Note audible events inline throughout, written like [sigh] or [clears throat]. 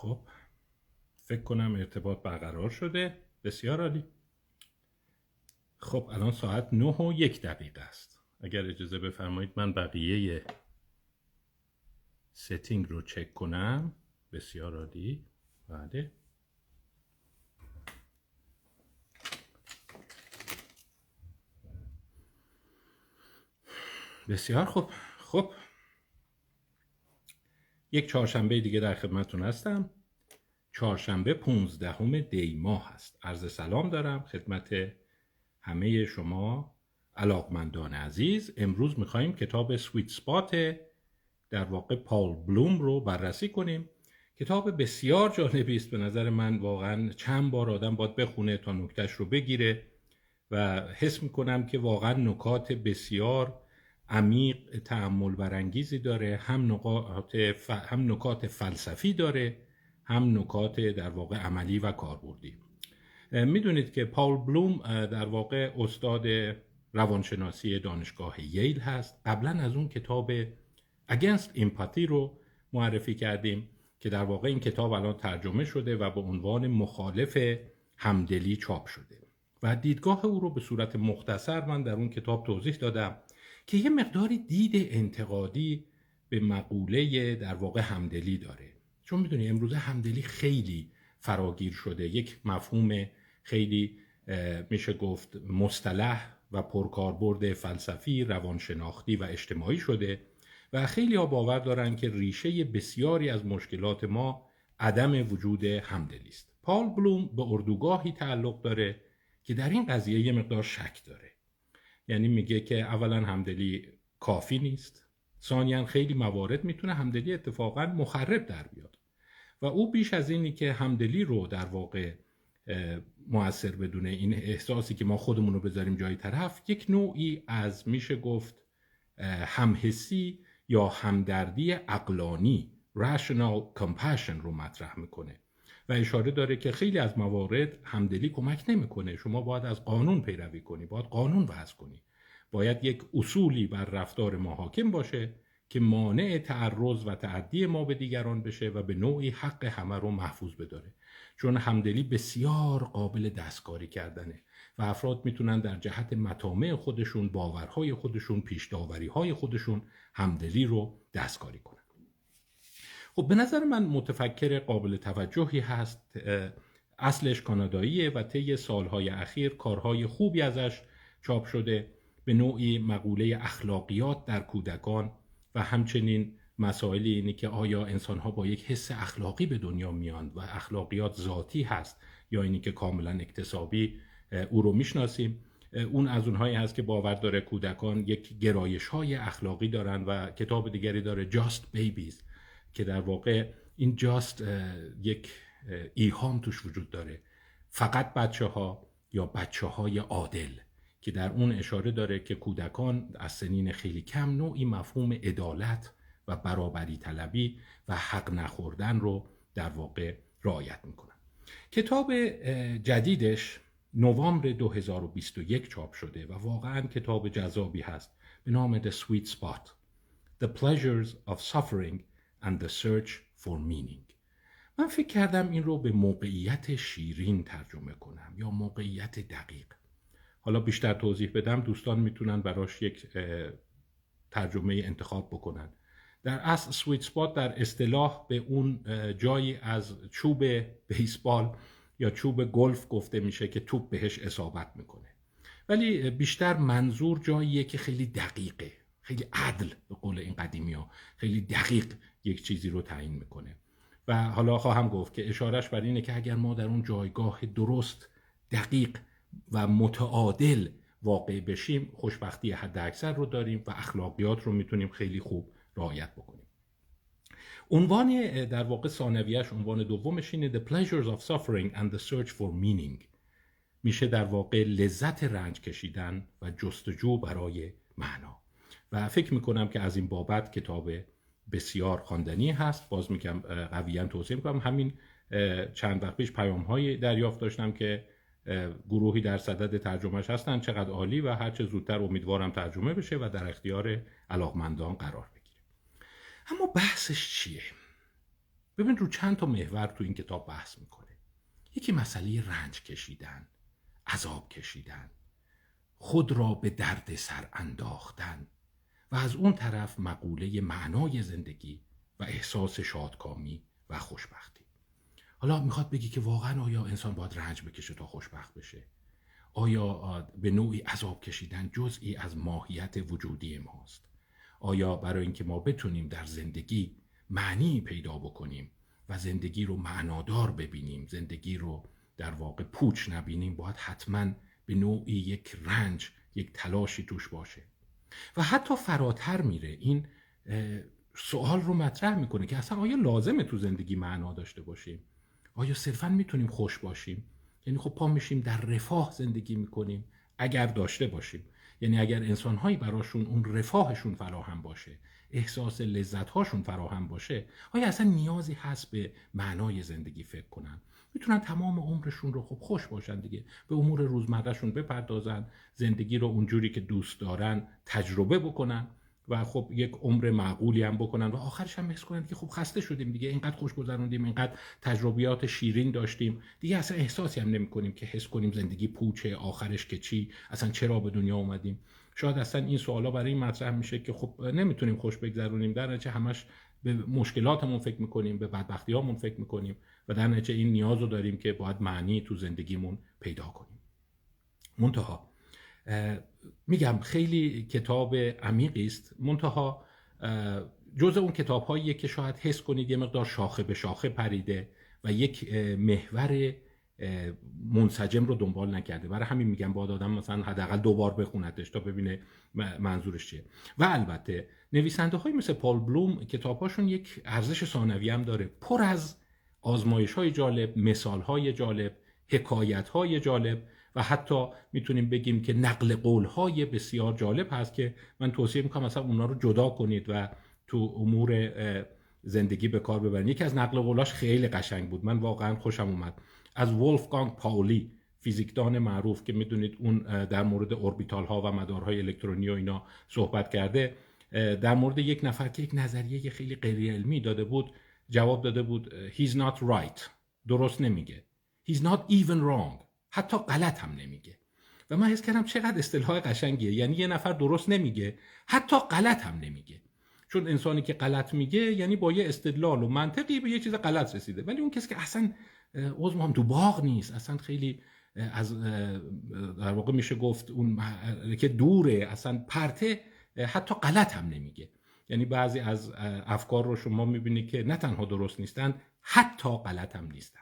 خب فکر کنم ارتباط برقرار شده. بسیار عالی. خب الان ساعت نه و یک دقیقه است. اگر اجازه بفرمایید من بقیه ستینگ رو چک کنم. بسیار عالی. بله. بسیار خوب. خب یک چهارشنبه دیگه در خدمتتون هستم. چهارشنبه 15 دی ماه هست عرض سلام دارم خدمت همه شما علاقمندان عزیز. امروز میخواییم کتاب سویت سپات در واقع پال بلوم رو بررسی کنیم. کتاب بسیار جالبی است. به نظر من واقعا چند بار آدم باید بخونه تا نکتش رو بگیره و حس می‌کنم که واقعا نکات بسیار عمیق تعمل برانگیزی داره هم نکات, هم نکات فلسفی داره هم نکات در واقع عملی و کاربردی. می‌دونید که پاول بلوم در واقع استاد روانشناسی دانشگاه ییل هست. قبلا از اون کتاب Against Empathy رو معرفی کردیم که در واقع این کتاب الان ترجمه شده و به عنوان مخالف همدلی چاپ شده. و دیدگاه او رو به صورت مختصر من در اون کتاب توضیح دادم. که یه مقداری دید انتقادی به مقوله در واقع همدلی داره. چون می‌دونی امروزه همدلی خیلی فراگیر شده. یک مفهوم خیلی میشه گفت مصطلح و پرکاربرد فلسفی روانشناختی و اجتماعی شده و خیلی ها باور دارن که ریشه بسیاری از مشکلات ما عدم وجود همدلی است. پال بلوم به اردوگاهی تعلق داره که در این قضیه یه مقدار شک داره. یعنی میگه که اولا همدلی کافی نیست. ثانیا خیلی موارد می‌تونه همدلی اتفاقا مخرب در بیاد. و او بیش از اینی که همدلی رو در واقع موثر بدونه این احساسی که ما خودمون رو بذاریم جای طرف یک نوعی از میشه گفت همحسی یا همدردی اقلانی rational compassion رو مطرح می‌کنه. و اشاره داره که خیلی از موارد همدلی کمک نمی‌کنه. شما باید از قانون پیروی کنی باید قانون وضع کنی. باید یک اصولی بر رفتار ما حاکم باشه که مانع تعرض و تعدی ما به دیگران بشه و به نوعی حق همه رو محفوظ بداره. چون همدلی بسیار قابل دستکاری کردنه و افراد می‌تونن در جهت مطامع خودشون باورهای خودشون پیشداوریهای خودشون همدلی رو دستکاری کنن. خب به نظر من متفکر قابل توجهی هست. اصلش کاناداییه و طی سالهای اخیر کارهای خوبی ازش چاپ شده. به نوعی مقوله اخلاقیات در کودکان و همچنین مسائل اینه که آیا انسانها با یک حس اخلاقی به دنیا میان و اخلاقیات ذاتی هست یا اینی که کاملا اکتسابی او رو می‌شناسیم. اون از اونهایی هست که باور داره کودکان یک گرایش های اخلاقی دارن و کتاب دیگری داره Just Babies. که در واقع این جاست یک ایهام توش وجود داره. فقط بچه ها یا بچه های عادل که در اون اشاره داره که کودکان از سنین خیلی کم نوعی مفهوم عدالت و برابری طلبی و حق نخوردن رو در واقع رعایت می‌کنن. کتاب جدیدش نوامبر 2021 چاپ شده و واقعا کتاب جذابی هست. به نام The Sweet Spot The Pleasures of Suffering and the Search for Meaning. من فکر کردم این رو به موقعیت شیرین ترجمه کنم یا موقعیت دقیق. حالا بیشتر توضیح بدم دوستان می‌تونن براش یک ترجمه انتخاب بکنن. در اصل سویت سپات در اصطلاح به اون جایی از چوب بیسبال یا چوب گلف گفته میشه که توپ بهش اصابت می‌کنه. ولی بیشتر منظور جاییه که خیلی دقیقه خیلی عدل به قول این قدیمی ها خیلی دقیق یک چیزی رو تعیین می‌کنه. و حالا خواهم گفت که اشارش بر اینه که اگر ما در اون جایگاه درست دقیق و متعادل واقع بشیم خوشبختی حد اکثر رو داریم و اخلاقیات رو می‌تونیم خیلی خوب رعایت بکنیم. عنوان در واقع ثانویش عنوان دومش اینه The Pleasures of Suffering and the Search for Meaning. میشه در واقع لذت رنج کشیدن و جستجو برای معنا. و فکر می‌کنم که از این بابت کتاب بسیار خواندنی هست. باز میگم قویا توصیه می‌کنم. همین چند وقت پیش پیام های دریافت داشتم که گروهی در صدد ترجمهش هستن. چقدر عالی و هرچه زودتر امیدوارم ترجمه بشه و در اختیار علاقمندان قرار بگیره اما بحثش چیه؟ ببین رو چند تا محور تو این کتاب بحث می‌کنه. یکی مسئله رنج کشیدن عذاب کشیدن خود را به درد سر انداختن. و از اون طرف مقوله معنای زندگی و احساس شادکامی و خوشبختی. حالا می‌خواد بگی که واقعا آیا انسان باید رنج بکشه تا خوشبخت بشه؟ آیا به نوعی عذاب کشیدن جزئی از ماهیت وجودی ماست؟ آیا برای اینکه ما بتونیم در زندگی معنی پیدا بکنیم و زندگی رو معنادار ببینیم زندگی رو در واقع پوچ نبینیم باید حتما به نوعی یک رنج یک تلاشی توش باشه. و حتی فراتر میره. این سوال رو مطرح می‌کنه که اصلا آیا لازمه تو زندگی معنا داشته باشیم؟ آیا صرفا می‌تونیم خوش باشیم؟ یعنی خب پا میشیم در رفاه زندگی می‌کنیم اگر داشته باشیم. یعنی اگر انسانهایی براشون اون رفاهشون فراهم باشه احساس لذت هاشون فراهم باشه آیا اصلا نیازی هست به معنای زندگی فکر کنن؟ می‌تونن تمام عمرشون رو خب خوش باشن دیگه. به امور روزمرهشون بپردازن زندگی رو اونجوری که دوست دارن تجربه بکنن و خب یک عمر معقولی هم بکنن و آخرش هم حس کنن که خب خسته شدیم دیگه اینقدر خوش گذروندیم اینقدر تجربیات شیرین داشتیم. دیگه اصلا احساسی هم نمی کنیم که حس کنیم زندگی پوچه آخرش که چی اصلا چرا به دنیا اومدیم. شاید اصلا این سوالا برای این مطرح میشه که خب نمی‌تونیم خوش بگذرونیم. در نتیجه همش به مشکلاتمون فکر می‌کنیم به بدبختیامون فکر می‌کنیم. و در نتیجه این نیاز رو داریم که باید معنی تو زندگیمون پیدا کنیم. منتها میگم خیلی کتاب عمیقی است. منتها جز اون کتاب هایی که شاید حس کنید یه مقدار شاخه به شاخه پریده و یک محور منسجم رو دنبال نکرده. برای همین میگم باید آدم مثلا حداقل دو بار بخونتش تا ببینه منظورش چیه. و البته نویسنده های مثل پال بلوم کتابهاشون یک ارزش ثانوی هم داره. پر از آزمایش های جالب مثال های جالب حکایت های جالب و حتی می‌تونیم بگیم که نقل قول های بسیار جالب هست که من توصیه می‌کنم مثلا اونا رو جدا کنید و تو امور زندگی به کار ببرید یکی از نقل قولاش خیلی قشنگ بود. من واقعا خوشم اومد. از ولفگانگ پاولی فیزیکدان معروف که می‌دونید اون در مورد اوربیتال ها و مدارهای الکترونی و اینا صحبت کرده در مورد یک نفر که یک نظریه خیلی غیر علمی داده بود جواب داده بود he's not right. درست نمیگه. He's not even wrong. حتی غلط هم نمیگه. و من حس کردم چقدر اصطلاح قشنگیه. یعنی یه نفر درست نمیگه حتی غلط هم نمیگه. چون انسانی که غلط میگه یعنی با یه استدلال و منطقی به یه چیز غلط رسیده. ولی اون کسی که اصلا عضو هم تو باغ نیست. اصلا خیلی از در واقع میشه گفت اون که دوره اصلا پرته حتی غلط هم نمیگه. یعنی بعضی از افکار رو شما می‌بینید که نه تنها درست نیستن حتی غلط هم نیستن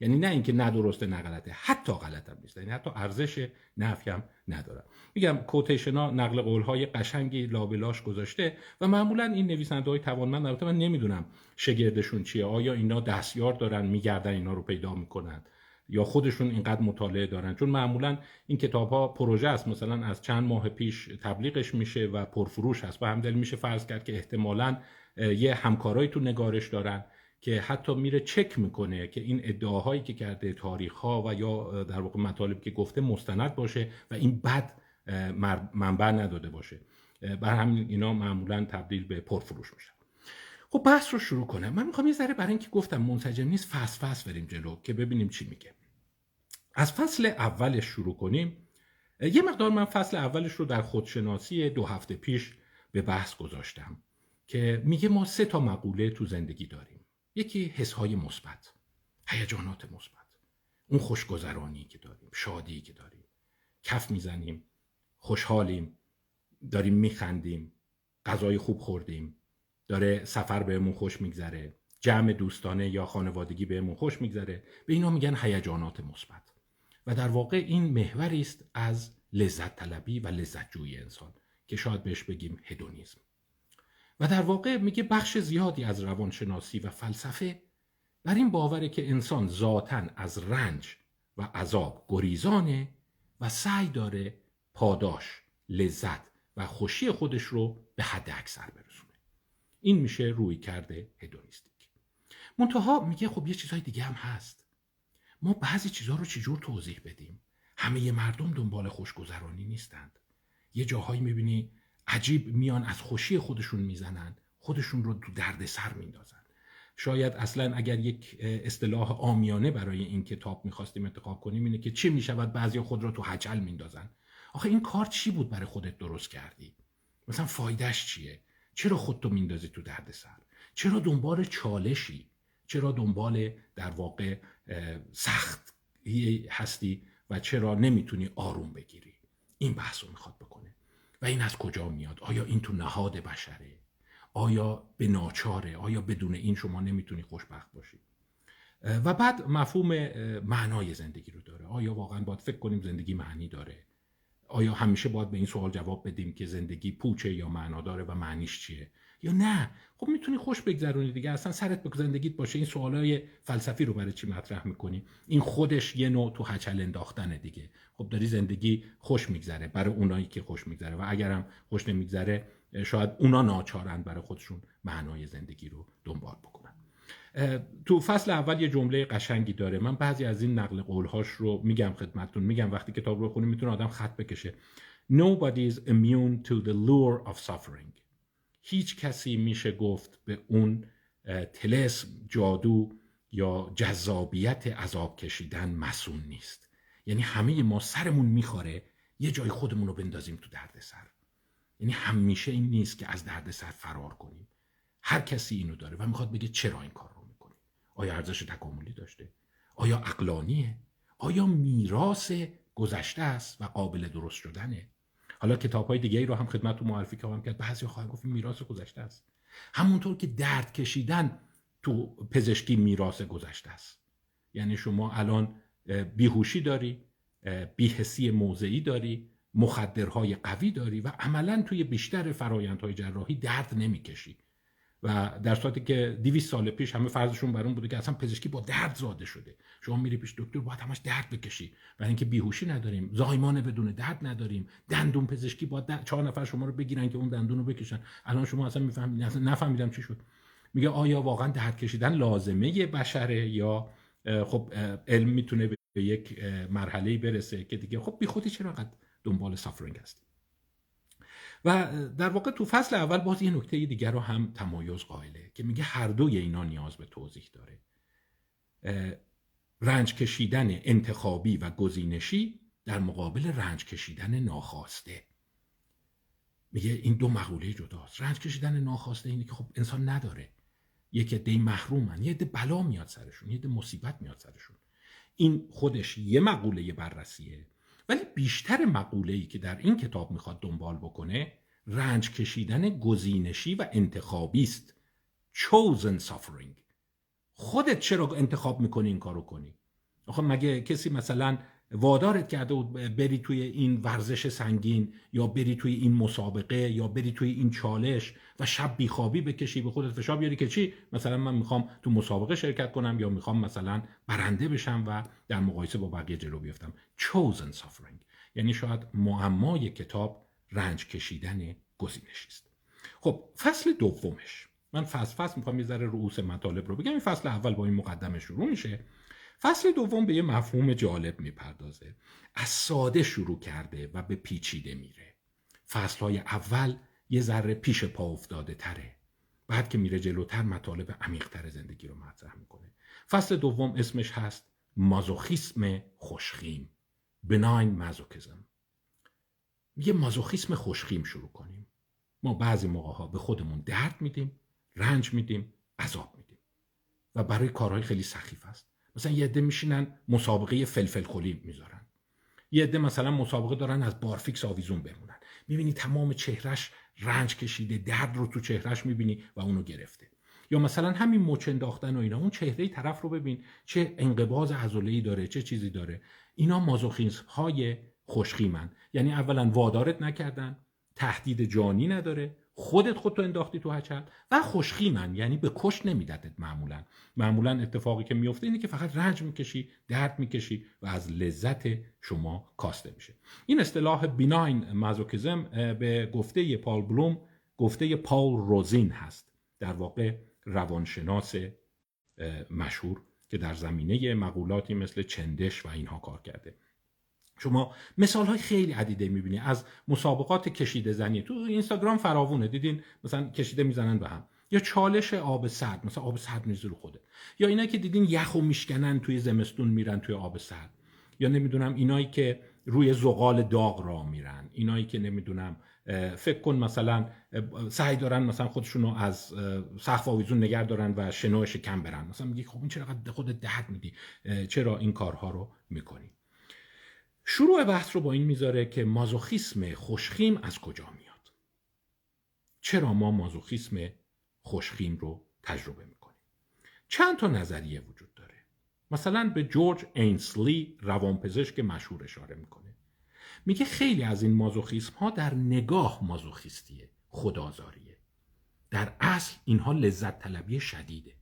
یعنی نه اینکه نه درسته نه غلطه حتی غلط هم نیست. یعنی حتی ارزش نفی هم ندارن. میگم کوتیشن نقل قول های قشنگی لابلاش گذاشته و معمولا این نویسنده های توانمند البته من نمی‌دونم شگردشون چیه آیا اینا دستیار دارن میگردن اینا رو پیدا می‌کنن؟ یا خودشون اینقدر مطالعه دارن؟ چون معمولا این کتاب ها پروژه است. مثلا از چند ماه پیش تبلیغش میشه و پرفروش هست و همدل میشه فرض کرد که احتمالا یه همکارایی تو نگارش دارن که حتی میره چک می‌کنه که این ادعاهایی که کرده تاریخ ها و یا در واقع مطالب که گفته مستند باشه و این بد منبع نداده باشه. بر همین اینا معمولا تبدیل به پرفروش میشن خب بحث رو شروع کنم. من می‌خوام یه ذره برای اینکه گفتم منسجم نیست فصل فصل بریم جلو که ببینیم چی میگه. از فصل اولش شروع کنیم. یه مقدار من فصل اولش رو در خودشناسی دو هفته پیش به بحث گذاشتم که میگه ما سه تا مقوله تو زندگی داریم. یکی حسهای مثبت هیجانات مثبت. اون خوشگذرانی که داریم شادی که داریم. کف می‌زنیم خوشحالیم داریم میخندیم غذای خوب خوردیم داره سفر بهمون خوش میگذره جمع دوستانه یا خانوادگی بهمون خوش میگذره. به اینا میگن هیجانات مثبت. و در واقع این محوری است از لذت طلبی و لذت جوی انسان که شاید بهش بگیم هدونیزم و در واقع میگه بخش زیادی از روانشناسی و فلسفه بر این باوره که انسان ذاتا از رنج و عذاب گریزانه و سعی داره پاداش، لذت و خوشی خودش رو به حد اکثر برسونه. این میشه روی کرده هدونیستیک. منتها میگه خب یه چیزهای دیگه هم هست. ما بعضی چیزها رو چجور توضیح بدیم؟ همه مردم دنبال خوشگذرانی نیستند. یه جاهایی می‌بینی عجیب میان از خوشی خودشون می‌زنن خودشون رو تو درد سر میندازن. شاید اصلا اگر یک اصطلاح آمیانه برای این کتاب می‌خواستیم انتخاب کنیم اینه که چی می‌شود بعضی خود را تو حجل میندازن. آخه این کار چی بود برای خودت درست کردی؟ مثلا فایدهش چیه؟ چرا خودتو میندازی تو دردسر؟ چرا دنبال چالشی؟ چرا دنبال در واقع سخت هستی و چرا نمی‌تونی آروم بگیری؟ این بحث رو می‌خواد بکنه. و این از کجا میاد؟ آیا این تو نهاد بشره؟ آیا به ناچاره؟ آیا بدون این شما نمی‌تونی خوشبخت باشی؟ و بعد مفهوم معنای زندگی رو داره. آیا واقعا باید فکر کنیم زندگی معنی داره؟ آیا همیشه باید به این سوال جواب بدیم که زندگی پوچه یا معنا داره و معنیش چیه؟ یا نه؟ خب می‌تونی خوش بگذرونی دیگه. اصلا سرت به زندگیت باشه. این سوالای فلسفی رو برای چی مطرح می‌کنی؟ این خودش یه نوع تو هچل انداختنه دیگه. خب داری زندگی خوش میگذره برای اونایی که خوش میگذره و اگرم خوش نمیگذره شاید اونا ناچارن برای خودشون معنای زندگی رو دنبال بکنن. تو فصل اول یه جمله قشنگی داره. من بعضی از این نقل قولهاش رو میگم خدمتتون. میگم وقتی کتاب رو خونی می‌تونه آدم خط بکشه. Nobody is immune to the lure of suffering. هیچ کسی میشه گفت به اون تلسم جادو یا جذابیت عذاب کشیدن مسون نیست. یعنی همه ما سرمون می‌خوره یه جای خودمون رو بندازیم تو دردسر. یعنی همیشه این نیست که از دردسر فرار کنیم. هر کسی اینو داره و می‌خواد بگه چرا این کار رو می‌کنی آیا ارزش تکاملی داشته؟ آیا اقلانیه آیا میراث گذشته است و قابل درست شدنه؟ حالا کتاب های دیگه ای رو هم خدمت معرفی که بعضی خواهد گفت میراث گذشته است. همونطور که درد کشیدن تو پزشکی میراث گذشته است. یعنی شما الان بیهوشی داری بیهسی موضعی داری مخدرهای قوی داری و عملا توی بیشتر فرایندهای جراحی درد نمی‌کشی. و در صورتی که 200 سال پیش همه فرضشون بر اون بوده که اصلا پزشکی با درد زاده شده. شما میری پیش دکتر باید همش درد بکشی. برای اینکه بیهوشی نداریم زایمان بدون درد نداریم. دندون پزشکی با درد چهار نفر شما رو بگیرن که اون دندون رو بکشن. الان شما اصلا می‌فهمید نفهمیدم چی شد. میگه آیا واقعا درد کشیدن لازمه بشره یا خب علم می‌تونه به یک مرحله برسه که دیگه خب بی خودی چرا دنبال سافرینگ هستیم؟ و در واقع تو فصل اول باز یه نکته دیگر رو هم تمایز قائله که میگه هر دوی اینا نیاز به توضیح داره. رنج کشیدن انتخابی و گزینشی در مقابل رنج کشیدن ناخواسته. میگه این دو مقوله جداست. رنج کشیدن ناخواسته اینه که خب انسان نداره. یک عده محرومن یه عده بلا میاد سرشون یه عده مصیبت میاد سرشون. این خودش یه مقوله بررسیه. ولی بیشتر مقوله ای که در این کتاب می‌خواد دنبال بکنه رنج کشیدن گزینشی و انتخابی است. Chosen suffering. خودت چرا انتخاب می‌کنی این کارو کنی؟ آخه مگه کسی مثلا وادارت کرده و بری توی این ورزش سنگین یا بری توی این مسابقه یا بری توی این چالش و شب بیخوابی بکشی به خودت فشار بیاری که چی؟ مثلا من می‌خوام تو مسابقه شرکت کنم یا می‌خوام مثلا برنده بشم و در مقایسه با بقیه جلو بیفتم. Chosen suffering. یعنی شاید معمای کتاب رنج کشیدن گزینشی است خب فصل دومش. من فصل فصل می‌خوام یه ذره رؤوس مطالب رو بگم. این فصل اول با این مقدمه شروع میشه. فصل دوم به یه مفهوم جالب می‌پردازه. از ساده شروع کرده و به پیچیده میره. فصل های اول یه ذره پیش پا افتاده تره. بعد که میره جلوتر مطالب عمیقتر زندگی رو مطرح می‌کنه. فصل دوم اسمش هست مازوخیسم خوشخیم. بناین مازوکیزم. یه مازوخیسم خوشخیم شروع کنیم. ما بعضی موقع ها به خودمون درد میدیم رنج میدیم عذاب میدیم. و برای کارهای خیلی سخیف است. مثلا یه عده میشینن مسابقه فلفل خلی می‌ذارن. یه عده مثلا مسابقه دارن از بارفیکس آویزون بمونن. می‌بینی تمام چهرش رنج کشیده درد رو تو چهرش می‌بینی و اونو گرفته. یا مثلا همین مچ انداختن و اینا اون چهره طرف رو ببین چه انقباض عضله‌ای داره چه چیزی داره. اینا مازوخیسم های خوشخیمن. یعنی اولا وادارت نکردن تهدید جانی نداره. خودت خودتو انداختی تو هچل و خوشخیمن یعنی به کش نمیدتت معمولا. معمولا اتفاقی که میفته اینه که فقط رنج می‌کشی درد می‌کشی و از لذت شما کاسته میشه. این اصطلاح بیناین مازوکیزم به گفته پال بلوم گفته پال روزین هست. در واقع روانشناس مشهور که در زمینه مقولاتی مثل چندش و اینها کار کرده. شما مثال های خیلی عدیده می‌بینی. از مسابقات کشیده زنی. تو اینستاگرام فراوونه. دیدین؟ مثلا کشیده می‌زنن به هم. یا چالش آب سرد. مثلا آب سرد میریزی رو خوده یا اینا که دیدین یخ و میشکنن توی زمستون میرن توی آب سرد. یا نمی‌دونم اینایی که روی زغال داغ را میرن. اینایی که نمی‌دونم فکر کن مثلا سعی دارن مثلا خودشونو از سقف آویزون نگر دارن و شنو شکم برن. مثلا میگی خب این چرا خود درد میدی؟ چرا این کارها رو می‌کنی؟ شروع بحث رو با این می‌ذاره که مازوخیسم خوشخیم از کجا میاد. چرا ما مازوخیسم خوشخیم رو تجربه می‌کنیم؟ چند تا نظریه وجود داره. مثلا به جورج اینسلی روانپزشک مشهور اشاره می‌کنه. میگه خیلی از این مازوخیسم ها در نگاه مازوخیستیه خدازاریه در اصل اینها لذت طلبی شدیده.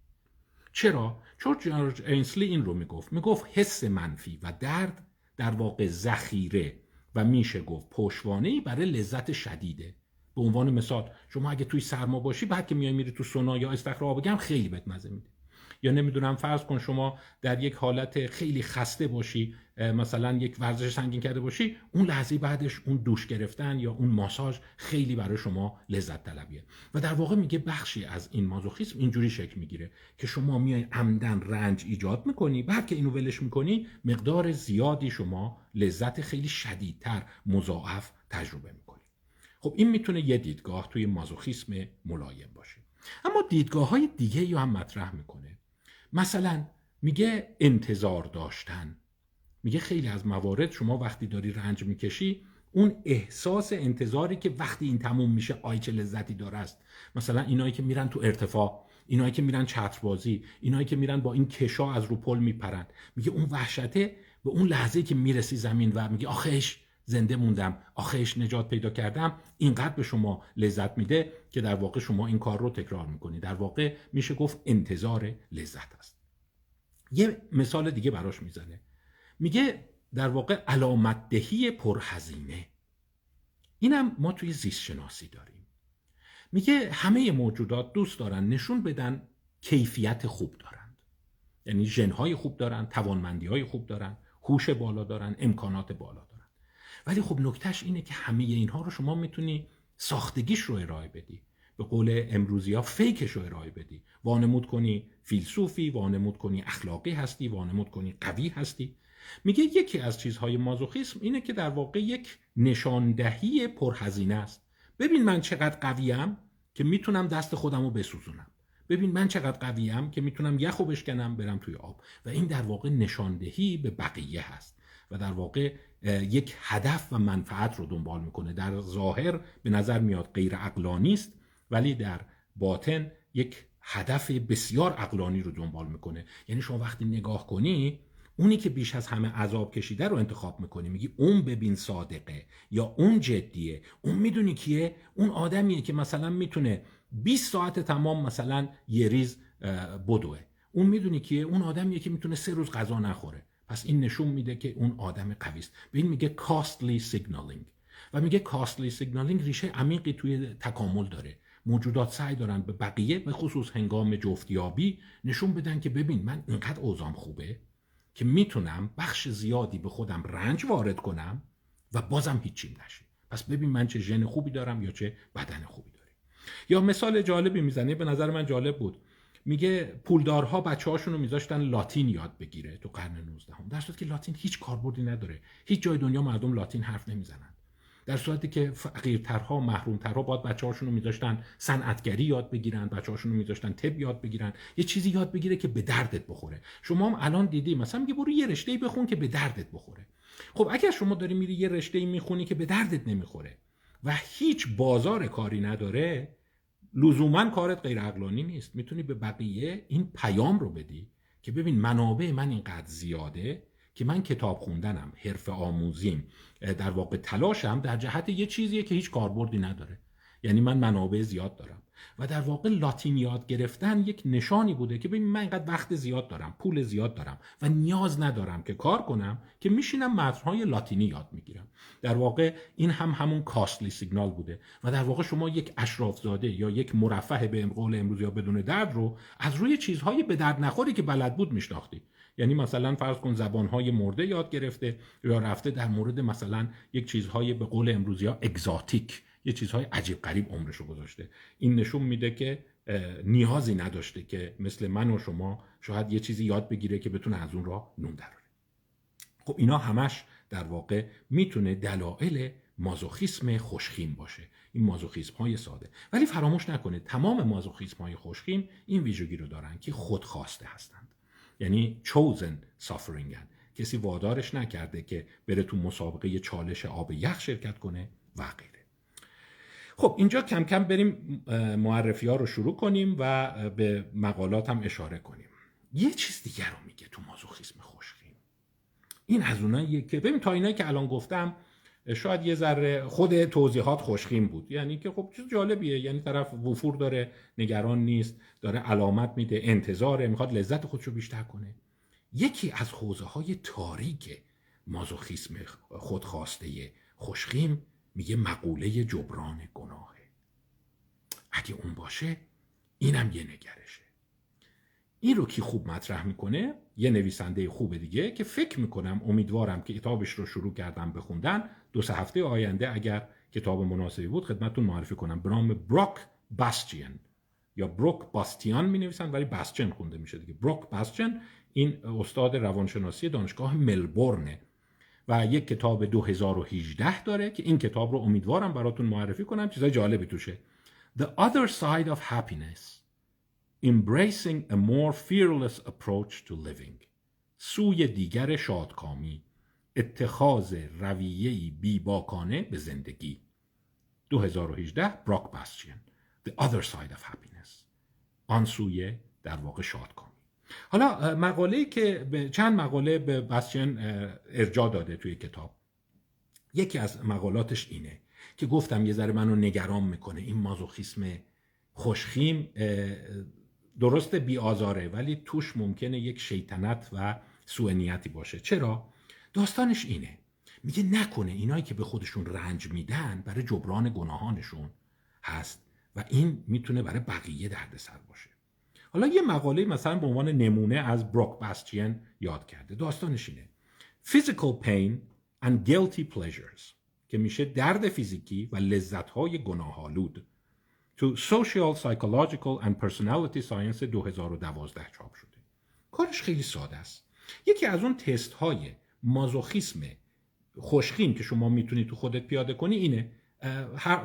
چرا؟ چون جورج اینسلی این رو می‌گفت. می‌گفت حس منفی و درد در واقع ذخیره و میشه گفت پشوانه برای لذت شدیده. به عنوان مثال شما اگه توی سرما باشی بعد که میای میری تو سونا یا استخر آب خیلی بهت مزه میده. یا نمی‌دونم فرض کن شما در یک حالت خیلی خسته باشی مثلا یک ورزش سنگین کرده باشی اون لحظه بعدش اون دوش گرفتن یا اون ماساژ خیلی برای شما لذت طلبیه. و در واقع میگه بخشی از این مازوخیسم اینجوری شکل می‌گیره که شما میای عمدن رنج ایجاد می‌کنی بعد که اینو ولش می‌کنی مقدار زیادی شما لذت خیلی شدیدتر مضاعف تجربه می‌کنی. خب این می‌تونه یه دیدگاه توی مازوخیسم ملایم باشه. اما دیدگاه های دیگه هم مطرح می‌کنه مثلا میگه انتظار داشتن. میگه خیلی از موارد شما وقتی داری رنج می‌کشی اون احساس انتظاری که وقتی این تموم میشه آی چه لذتی داره است. مثلا اینایی که میرن تو ارتفاع اینایی که میرن چتربازی اینایی که میرن با این کشا از رو پل میپرن. میگه اون وحشته به اون لحظه که می‌رسی زمین و میگه آخش زنده موندم. آخش نجات پیدا کردم. اینقدر به شما لذت میده که در واقع شما این کار رو تکرار می‌کنی. در واقع میشه گفت انتظار لذت است. یه مثال دیگه براش می‌زنه. میگه در واقع علامت دهی پرهزینه. اینم ما توی زیست شناسی داریم. میگه همه موجودات دوست دارن نشون بدن کیفیت خوب دارند. یعنی ژنهای خوب دارن توانمندی های خوب دارن هوش بالا دارن امکانات بالا ولی خب نکتهش اینه که همه اینها رو شما می‌تونی ساختگیش رو ارائه بدی. به قول امروزی ها فیکش رو ارائه بدی. وانمود کنی فیلسوفی وانمود کنی اخلاقی هستی وانمود کنی قوی هستی. میگه یکی از چیزهای مازوخیسم اینه که در واقع یک نشاندهی پرهزینه است. ببین من چقدر قویم که می‌تونم دست خودم رو بسوزونم. ببین من چقدر قویم که می‌تونم یخو بشکنم برم توی آب. و این در واقع نشاندهی به بقیه هست. و در واقع یک هدف و منفعت رو دنبال می‌کنه. در ظاهر به نظر میاد غیر عقلانی است ولی در باطن یک هدف بسیار عقلانی رو دنبال می‌کنه. یعنی شما وقتی نگاه کنی اونی که بیش از همه عذاب کشیده رو انتخاب می‌کنی. میگی اون ببین صادقه یا اون جدیه. اون می‌دونی کیه؟ اون آدمیه که مثلا می‌تونه 20 ساعت تمام مثلا یه ریز بدوه. اون می‌دونی کیه؟ اون آدمیه که می‌تونه سه روز غذا نخوره. پس این نشون میده که اون آدم قوی است. به این میگه costly signaling و میگه costly signaling ریشه عمیقی توی تکامل داره. موجودات سعی دارن به بقیه به خصوص هنگام جفت‌یابی نشون بدن که ببین من اینقدر اوزام خوبه که می‌تونم بخش زیادی به خودم رنج وارد کنم و بازم هیچیم نشه. پس ببین من چه ژن خوبی دارم یا چه بدن خوبی دارم یا مثال جالبی می‌زنه. به نظر من جالب بود. میگه پولدارها بچه هاشون رو میذاشتن لاتین یاد بگیره تو قرن 19 هم در صورتی که لاتین هیچ کاربردی نداره. هیچ جای دنیا مردم لاتین حرف نمی‌زنن. در صورتی که فقیرترها محرومترها باید بچه هاشون رو میذاشتن صنعتگری یاد بگیرن بچه هاشون رو میذاشتن تب یاد بگیرن. یه چیزی یاد بگیره که به دردت بخوره. شما هم الان دیدی مثلا میگه برو یه رشته بخون که به دردت بخوره. خب اگر شما داری میری یه رشته می‌خونی که به دردت نمی‌خوره و هیچ بازار کاری نداره لزوما کارت غیر عقلانی نیست. می‌تونی به بقیه این پیام رو بدی که ببین منابع من اینقدر زیاده که من کتاب خوندنم حرف آموزیم در واقع تلاشم در جهت یه چیزیه که هیچ کاربردی نداره. یعنی من منابع زیاد دارم. و در واقع لاتین یاد گرفتن یک نشانی بوده که ببین من اینقدر وقت زیاد دارم پول زیاد دارم و نیاز ندارم که کار کنم که میشینم متنهای لاتینی یاد می‌گیرم. در واقع این هم همون کاستلی سیگنال بوده و در واقع شما یک اشرافزاده یا یک مرفه به قول امروز یا بدون درد رو از روی چیزهای به درد نخوری که بلد بود میشناختی. یعنی مثلا فرض کن زبانهای مرده یاد گرفته یا رفته در مورد مثلا یک چیزهای به قول امروزی ها اگزاتیک یه چیزهای عجیب غریب عمرشو گذاشته. این نشون میده که نیازی نداشته که مثل من و شما شاید یه چیزی یاد بگیره که بتونه از اون را نون دراره خب اینا همش در واقع می‌تونه دلایل مازوخیسم خوشخیم باشه. این مازوخیسم های ساده. ولی فراموش نکنید تمام مازوخیسم های خوشخیم این ویژگی رو دارن که خودخواسته هستند. یعنی chosen suffering کسی وادارش نکرده که بره تو مسابقه چالش آب یخ شرکت کنه و غیره. خب اینجا کم کم بریم معرفی ها رو شروع کنیم و به مقالات هم اشاره کنیم. یه چیز دیگر رو میگه تو مازوخیسم خوشخیم این از اوناییه که ببین تا اینایی که الان گفتم شاید یه ذره خود توضیحات خوشخیم بود. یعنی که خب چیز جالبیه. یعنی طرف وفور داره نگران نیست داره علامت میده انتظاره می‌خواد لذت خودشو بیشتر کنه. یکی از حوزه های تاریک مازوخیسم خودخواسته خوشخیم میگه مقوله جبران گناهه. اگه اون باشه اینم یه نگرشه. این رو کی خوب مطرح می‌کنه؟ یه نویسنده خوب دیگه که فکر می‌کنم امیدوارم که کتابش رو شروع کردم بخوندن. دو سه هفته آینده اگر کتاب مناسبی بود خدمتتون معرفی کنم. به نام بروک باستیان یا بروک باستیان می نویسن ولی باستین خونده میشه دیگه. بروک باستین این استاد روانشناسی دانشگاه ملبورنه. و یک کتاب 2018 داره که این کتاب رو امیدوارم براتون معرفی کنم چیزای جالبی توشه. The Other Side of Happiness. Embracing a More Fearless Approach to Living. سوی دیگر شادکامی. اتخاذ رویهی بیباکانه به زندگی. 2018 براک باستین The Other Side of Happiness. آن سوی در واقع شادکامی. حالا مقاله که چند مقاله به بسچن ارجا داده توی کتاب. یکی از مقالاتش اینه که گفتم یه ذره منو نگران می‌کنه. این مازوخیسم خوشخیم درست بی آزاره ولی توش ممکنه یک شیطنت و سوء باشه. چرا؟ داستانش اینه. میگه نکنه اینایی که به خودشون رنج میدن برای جبران گناهانشون هست و این می‌تونه برای بقیه دردسر باشه. حالا یه مقاله مثلا به عنوان نمونه از بروک باستین یاد کرده. داستانش اینه. Physical pain and guilty pleasures که میشه درد فیزیکی و لذتهای گناهالود تو Social Psychological and Personality Science 2012 چاپ شده. کارش خیلی ساده است. یکی از اون تست های مازوخیسم خوشخیم که شما می‌تونید تو خودت پیاده کنی اینه.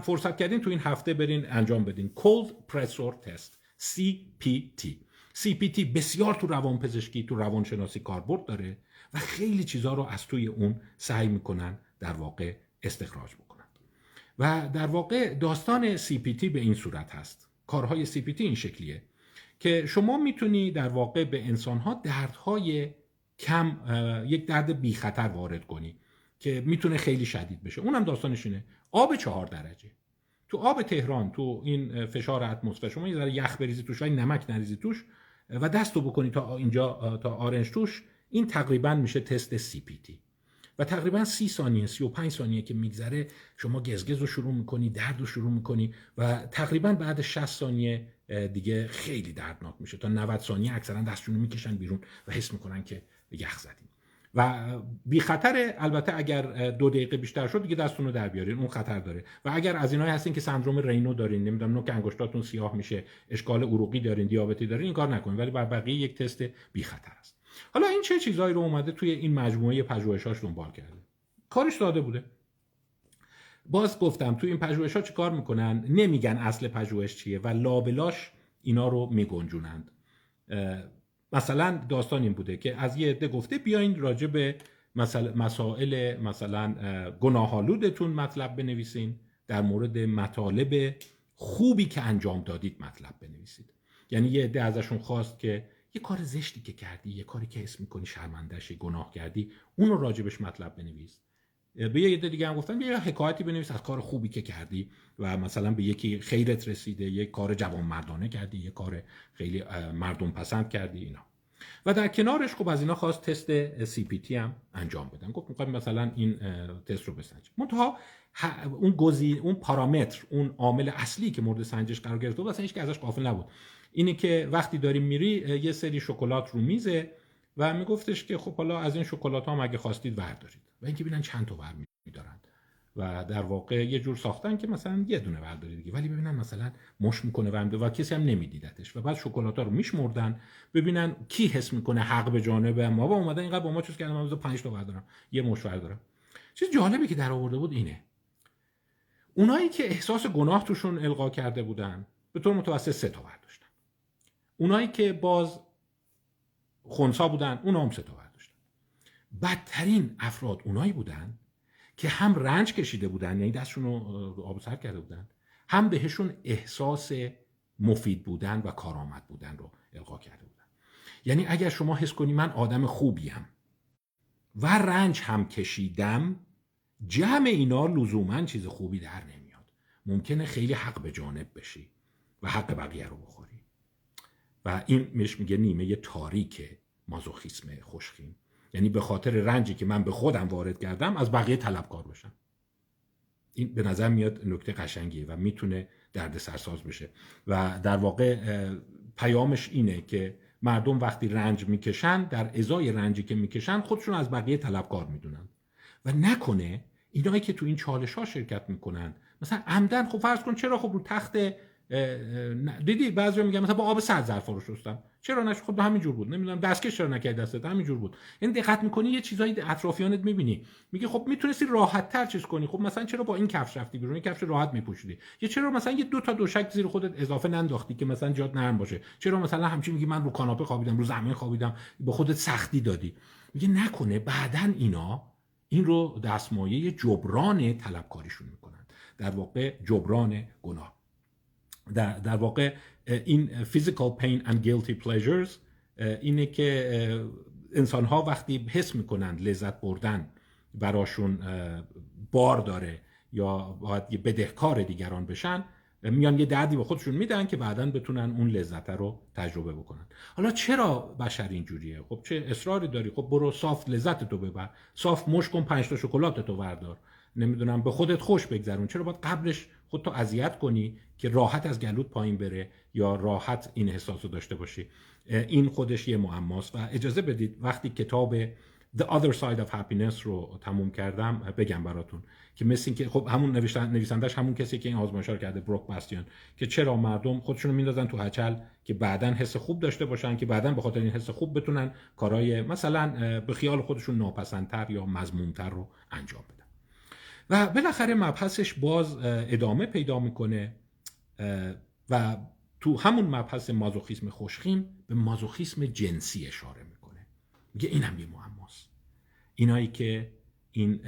فرصت کردین تو این هفته برین انجام بدین. Cold Pressure Test. CPT CPT بسیار تو روانپزشکی تو روانشناسی کاربرد داره و خیلی چیزها رو از توی اون سعی می‌کنن در واقع استخراج بکنن. و در واقع داستان CPT به این صورت هست. کارهای CPT این شکلیه که شما می‌تونی در واقع به انسانها دردهای کم یک درد بی خطر وارد کنی که می‌تونه خیلی شدید بشه. اونم داستانش اینه. آب چهار درجه. تو آب تهران تو این فشار اتمسفر شما یه ذره یخ بریزی توش و نمک نریزی توش و دستو بکنی تا اینجا تا آرنج توش. این تقریبا میشه تست CPT و تقریبا سی ثانیه سی و پنج ثانیه که میگذره شما گزگز رو شروع می‌کنی درد رو شروع می‌کنی و تقریبا بعد 60 ثانیه دیگه خیلی دردناک میشه. تا 90 ثانیه اکثرا دستشون می‌کشن بیرون و حس می‌کنن که یخ زدیم. و بی خطر البته اگر دو دقیقه بیشتر شد دیگه دستتون رو در بیارین اون خطر داره. و اگر از اینایی هستین که سندروم رینو دارین نمی‌دونم نوک انگشتاتون سیاه میشه اشکال عروقی دارین دیابتی دارین این کار نکنین ولی بر بقیه یک تست بی خطر است. حالا این چه چیزهایی رو اومده توی این مجموعه پژوهشاش دنبال کرده؟ کارش داده بوده. باز گفتم توی این پژوهش ها چی کار می‌کنن؟ نمیگن اصل پژوهش چیه و لابلاش اینا رو میگنجونند. مثلا داستان این بوده که از یه عده گفته بیاین راجع به مسائل مثلا گناهالودتون مطلب بنویسین در مورد مطالب خوبی که انجام دادید مطلب بنویسید. یعنی یه عده ازشون خواست که یه کار زشتی که کردی یه کاری که اسم می‌کنی شرمندهشی گناه کردی اون رو راجبش مطلب بنویس. به یه عده دیگه هم گفتن یه حکایتی بنویس از کار خوبی که کردی و مثلا به یکی خیرت رسیده یه کار جوان مردانه کردی یه کار خیلی مردم پسند کردی اینا. و در کنارش خب از اینا خواست تست سی پی تی هم انجام بدن. گفت می‌خوایم مثلا این تست رو بسنجیم. منتها اون گزین اون پارامتر اون عامل اصلی که مورد سنجش قرار گرفته بود اصلا که ازش غافل نبود. اینه که وقتی داریم میری یه سری شکلات رو میزه و میگفتش که خب حالا از این شکلات ها هم اگه خواستید وردارید و اینکه ببینن چند تا ور میدارن. و در واقع یه جور ساختن که مثلا یه دونه برداری دیگه. ولی ببینن مثلا مش می‌کنه و, و کسی هم نمیدیدتش. و بعد شکلات رو میشمردن. ببینن کی حس می‌کنه حق به جانب. ما با اومدن اینقدر با ما چیز کردم من 5 تا بردارم یه مش بردارم چیز جالبی که در آورده بود اینه. اونایی که احساس گناه توشون القا کرده بودن به طور متوسط سه تا برداشتن اونایی که باز خونسا بودن اونا هم سه تا بدترین افراد اونایی بودن که هم رنج کشیده بودن یعنی دستشون رو آب سر کرده بودن هم بهشون احساس مفید بودن و کارآمد بودن رو القا کرده بودن. یعنی اگر شما حس کنی من آدم خوبیم و رنج هم کشیدم جمع اینا لزوما چیز خوبی در نمیاد. ممکنه خیلی حق به جانب بشی و حق بقیه رو بخوری. و این مش میگه نیمه تاریک مازوخیسم خوشخیم. یعنی به خاطر رنجی که من به خودم وارد کردم از بقیه طلبکار باشم. این به نظر میاد نکته قشنگیه و می‌تونه درد سرساز بشه. و در واقع پیامش اینه که مردم وقتی رنج می‌کشن در ازای رنجی که می‌کشن خودشون از بقیه طلبکار می‌دونن. و نکنه اینایی که تو این چالش ها شرکت می‌کنن مثلا عمدن خب فرض کن چرا خب رو تخت دیدی بعضی میگن مثلا با آب سرد ظرفا رو شستم. چرا؟ نش خب همین جور بود. نمی‌دونم دستکش چرا نکردی دستت؟ همین جور بود. یعنی دقت می‌کنی یه چیزایی اطرافیانت می‌بینی. میگه خب می‌تونستی راحت تر چیز کنی. خب مثلا چرا با این کفش رفتی بیرون؟ این کفش راحت میپوشیدی. یا چرا مثلا یه دو تا دوشک زیر خودت اضافه ننداختی که مثلا جات نرم باشه؟ چرا مثلا همچین میگی من رو کاناپه خوابیدم رو زمین خوابیدم به خودت سختی دادی؟ میگه نکنه. بعدا اینا این رو دستمایه جبران طلبکاریشون می‌کنن. در واقع جبران گناه. در, در واقع این physical pain and guilty pleasures اینه که انسان ها وقتی حس می‌کنند لذت بردن براشون بار داره یا باید یه بدهکار دیگران بشن میان یه دردی به خودشون میدن که بعدا بتونن اون لذت رو تجربه بکنن. حالا چرا بشر اینجوریه؟ خب چه اصراری داری؟ خب برو صاف لذت تو ببر. صاف مش کن پنج تا شکلات تو وردار نمی‌دونم به خودت خوش بگذرون. چرا باید قبلش خودتو اذیت کنی که راحت از گلوت پایین بره یا راحت این احساس رو داشته باشی. این خودش یه معماست و اجازه بدید وقتی کتاب The Other Side of Happiness رو تموم کردم بگم براتون که مثل این که خب همون نویسندش همون کسی که این آزمایش رو کرده بروک باستیان که چرا مردم خودشون رو میندازن تو هچل که بعدا حس خوب داشته باشن که بعدا به خاطر این حس خوب بتونن کارهای مثلا به خیال خودشون ناپسندتر یا مضمونتر رو انجام بدن. و بالاخره مبحثش باز ادامه پیدا می‌کنه و تو همون مبحث مازوخیسم خوشخیم به مازوخیسم جنسی اشاره می‌کنه. میگه این هم یه معماست. اینایی که این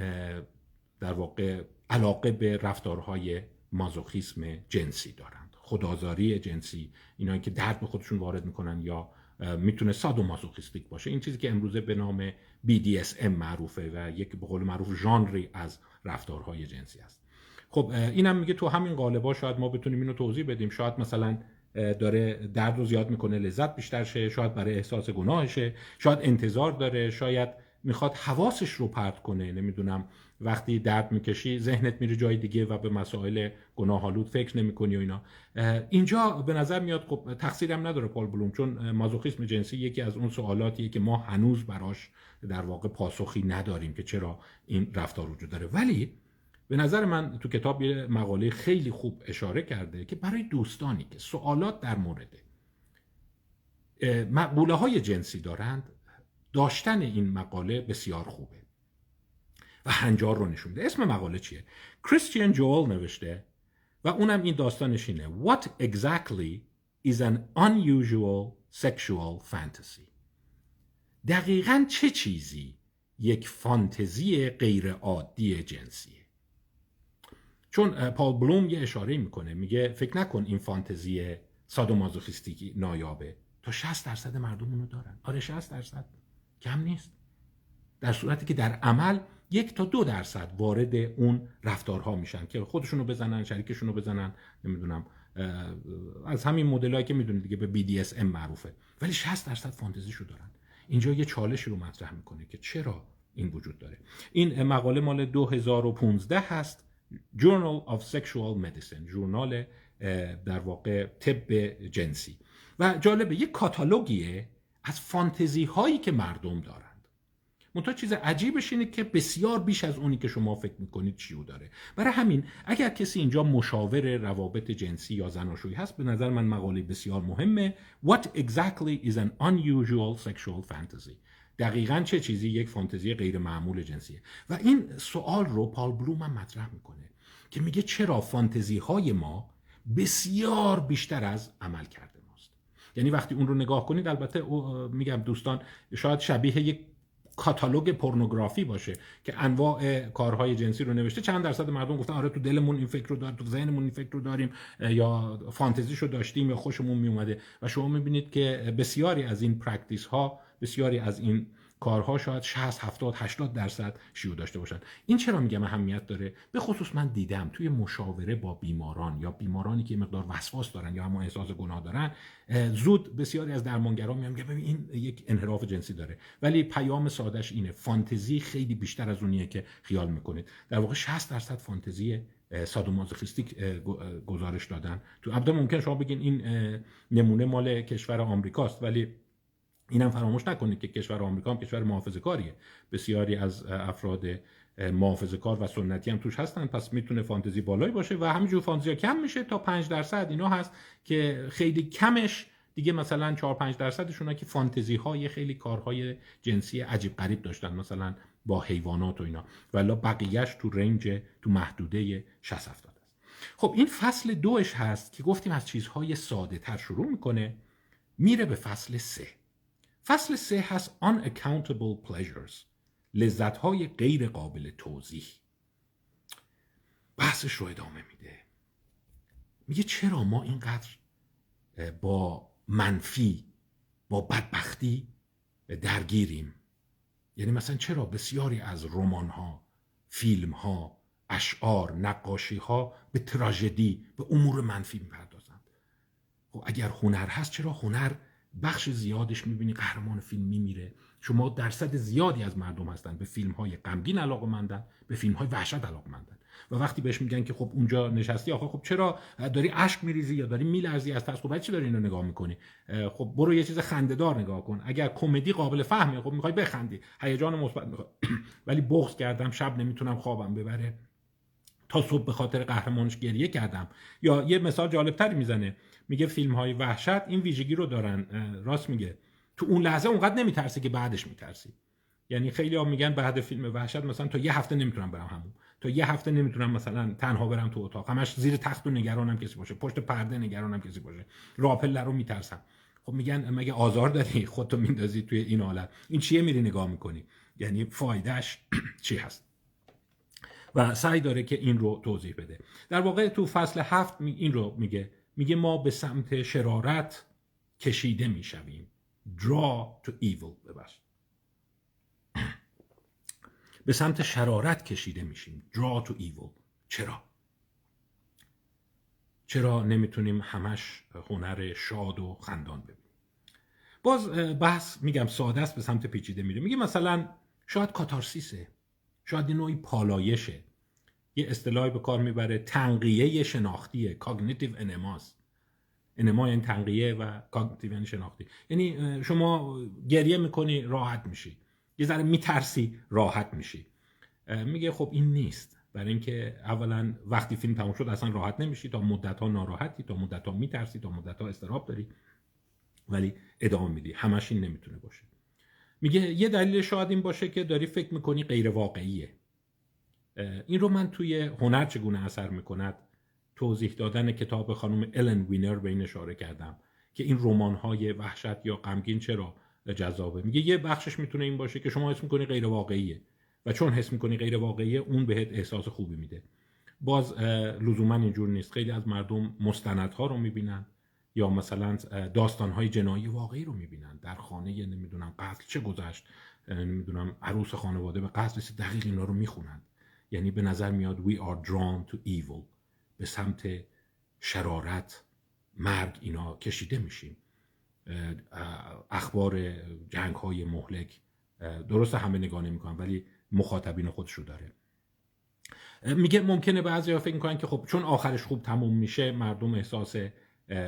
در واقع علاقه به رفتارهای مازوخیسم جنسی دارند. خدازاری جنسی اینایی که درد به خودشون وارد می‌کنن یا می‌تونه سادو مازوخیستیک باشه. این چیزی که امروزه به نام BDSM معروفه و یک به قول معروف ژانری از رفتارهای جنسی است. خب اینم میگه تو همین قالبا شاید ما بتونیم اینو توضیح بدیم. شاید مثلا داره درد رو زیاد می‌کنه لذت بیشتر شه شاید برای احساس گناهشه شاید انتظار داره شاید می‌خواد حواسش رو پرت کنه نمی‌دونم وقتی درد می‌کشی ذهنت میره جای دیگه و به مسائل گناهالود فکر نمی‌کنی و اینا. اینجا به نظر میاد خب تقصیرم نداره پال بلوم چون مازوخیسم جنسی یکی از اون سوالاتیه که ما هنوز براش در واقع پاسخی نداریم که چرا این رفتار وجود داره. ولی به نظر من تو کتاب یه مقاله خیلی خوب اشاره کرده که برای دوستانی که سوالات در مورد مقبوله های جنسی دارند داشتن این مقاله بسیار خوبه. و هنجار رو نشون اسم مقاله چیه؟ کریستیان جوال نوشته و اونم این داستانش اینه. What exactly is an unusual sexual fantasy? دقیقا چه چیزی یک فانتزی غیر عادی جنسیه؟ چون پال بلوم یه اشاره می‌کنه. میگه فکر نکن این فانتزی سادومازوخیستیکی نایابه. تا 60 درصد مردم اونو دارن. آره 60 درصد. کم نیست. در صورتی که در عمل یک تا دو درصد وارد اون رفتارها میشن که خودشونو بزنن شریکشونو بزنن نمی‌دونم از همین مدلایی که می‌دونید دیگه به BDSM معروفه. ولی 60 درصد فانتزیشو دارن. اینجا یه چالش رو مطرح می‌کنه که چرا این وجود داره. این مقاله مال 2015 هست Journal of Sexual Medicine ژورنال در واقع طب جنسی. و جالبه یک کاتالوگیه از فانتزی هایی که مردم دارند منتها چیز عجیبش اینه که بسیار بیش از اونی که شما فکر می‌کنید چیو داره. برای همین اگر کسی اینجا مشاور روابط جنسی یا زناشویی هست به نظر من مقاله بسیار مهمه. What exactly is an unusual sexual fantasy دقیقا چه چیزی یک فانتزی غیر معمول جنسیه؟ و این سوال رو پال بلوم هم مطرح می‌کنه که میگه چرا فانتزی های ما بسیار بیشتر از عملکرد ماست. یعنی وقتی اون رو نگاه کنید البته میگم دوستان شاید شبیه یک کاتالوگ پورنوگرافی باشه که انواع کارهای جنسی رو نوشته. چند درصد مردم گفتن آره تو دلمون این فکر رو داریم تو ذهنمون این فکر رو داریم یا فانتزیش رو داشتیم یا خوشمون میومده. و شما می‌بینید که بسیاری از این practice ها بسیاری از این کارها شاید 60 70 80 درصد شیوع داشته باشن. این چرا میگم اهمیت داره؟ به خصوص من دیدم توی مشاوره با بیماران یا بیمارانی که مقدار وسواس دارن یا اما احساس گناه دارن زود بسیاری از درمانگران میگن ببین این یک انحراف جنسی داره. ولی پیام سادهش اینه فانتزی خیلی بیشتر از اونیه که خیال می‌کنید. در واقع 60 درصد فانتزی سادومازوخیستیک گزارش دادن. تو ابدا ممکن شما بگین این نمونه مال کشور آمریکاست ولی اینم فراموش نکنید که کشور آمریکا هم کشور محافظه کاریه. بسیاری از افراد محافظه کار و سنتی هم توش هستن. پس می‌تونه فانتزی بالایی باشه و همینجور فانتزی کم میشه تا 5 درصد اینا هست که خیلی کمش. دیگه مثلا 4 5 درصدشون که فانتزی های خیلی کارهای جنسی عجیب غریب داشتن مثلا با حیوانات و اینا. ولی بقیهش تو رنج تو محدوده 60 70 است. خب این فصل دوش هست که گفتیم از چیزهای ساده تر شروع می‌کنه میره به فصل سه. فصل سه هست unaccountable pleasures لذت های غیر قابل توضیح. بحثش رو ادامه میده. میگه چرا ما اینقدر با منفی با بدبختی درگیریم؟ یعنی مثلا چرا بسیاری از رمان ها فیلم ها اشعار نقاشی ها به تراژدی به امور منفی می‌پردازند؟ خب اگر هنر هست چرا هنر بخش زیادش می‌بینی قهرمان فیلم میمیره. شما درصد زیادی از مردم هستن. به فیلم های غمگین علاقه مندن به فیلم های وحشت علاقه مندن و وقتی بهش میگن که خب اونجا نشستی آخه خب چرا؟ داری اشک میریزی یا داری میلرزی از ترس؟ خب چی داری اینو نگاه می‌کنی؟ خب برو یه چیز خندهدار نگاه کن. اگر کمدی قابل فهمه خب می‌خوای بخندی. هیجان مثبت می‌خوای. [clears throat] ولی بغض کردم شب نمی‌تونم خوابم ببره. تا صبح به خاطر قهرمانش گریه کردم. یا یه مثال جالبتری می‌زنه. میگه فیلم های وحشت این ویژگی رو دارن. راست میگه. تو اون لحظه اونقدر نمیترسی که بعدش میترسی. یعنی خیلی ها میگن بعد فیلم وحشت مثلا تا یه هفته نمی‌تونم برم همون. تا یه هفته نمی‌تونم مثلا تنها برم تو اتاق. همش زیر تخت و نگرانم کسی باشه. پشت پرده نگرانم کسی باشه. راپله رو میترسم. خب میگن مگه آزار داری خودتو میندازی توی این حالت. این چیه میری نگاه می‌کنی؟ یعنی فایدهش [clears throat] چی هست؟ و سعی داره که این رو توضیح بده. در واقع تو فصل هفت این رو میگه. میگه ما به سمت شرارت کشیده می‌شویم. Draw to evil ببخش به سمت شرارت کشیده میشیم. Draw to evil. چرا؟ چرا نمی‌تونیم همش هنر شاد و خندان ببینیم؟ باز بحث میگم ساده است به سمت پیچیده میره. میگه مثلا شاید کاتارسیسه. شاید نوعی پالایشه. یه اصطلاحی به کار می‌بره تنقیه شناختیه cognitive enema ست enema یعنی تنقیه و cognitive یعنی شناختی. یعنی شما گریه می‌کنی راحت میشی. یه ذره میترسی راحت میشی. میگه خب این نیست. برای اینکه اولا وقتی فیلم تموم شد اصلا راحت نمیشی تا مدت ها ناراحتی تا مدت ها میترسی تا مدت ها اضطراب داری ولی ادامه میدی. همش این نمی‌تونه باشه. میگه یه دلیل شاید این باشه که داری فکر می‌کنی غیر واقعیه. این رو من توی هنر چگونه اثر می‌کند؟ توضیح دادن کتاب خانم الن وینر به این اشاره کردم که این رمان های وحشت یا غمگین چرا جذابه؟ میگه یه بخشش می‌تونه این باشه که شما حس می‌کنی غیر واقعیه و چون حس می‌کنی غیر واقعیه اون بهت احساس خوبی میده. باز لزوما اینجور نیست. خیلی از مردم مستندها رو می‌بینن یا مثلا داستانهای جنایی واقعی رو می‌بینن. در خانه نمی‌دونم قتل چه گذشت؟ نمی‌دونم عروس خانواده به قتل دقیق اینا رو می‌خونن. یعنی به نظر میاد we are drawn to evil. به سمت شرارت مرگ اینا کشیده میشیم. اخبار جنگ های مهلک درست همه نگاه نمی‌کنن ولی مخاطبین خودش داره. میگه ممکنه بعضی ها فکر می‌کنن که خب چون آخرش خوب تموم میشه مردم احساس